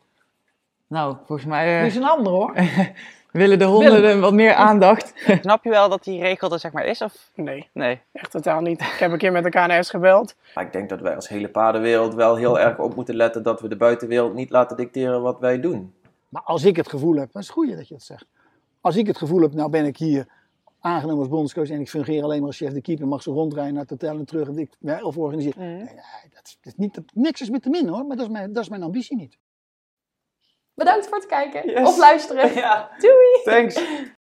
Nou, volgens mij eh, Dit is een ander hoor. willen de honden Willem. wat meer aandacht. Snap je wel dat die regel er zeg maar is? Of? Nee, Nee. echt totaal niet. Ik heb een keer met de KNS gebeld. Maar ik denk dat wij als hele paardenwereld wel heel erg op moeten letten dat we de buitenwereld niet laten dicteren wat wij doen. Maar als ik het gevoel heb, dat is het goede dat je het zegt. Als ik het gevoel heb, nou ben ik hier aangenomen als bondscoach en ik fungeer alleen maar als chef de keeper, mag ze rondrijden naar het hotel en terug en ik, of organiseren. Nee, nee, dat, is, dat is niet, dat, niks is met te min hoor, maar dat is mijn, dat is mijn ambitie niet. Bedankt voor het kijken Yes. of luisteren. Ja. Doei! Thanks.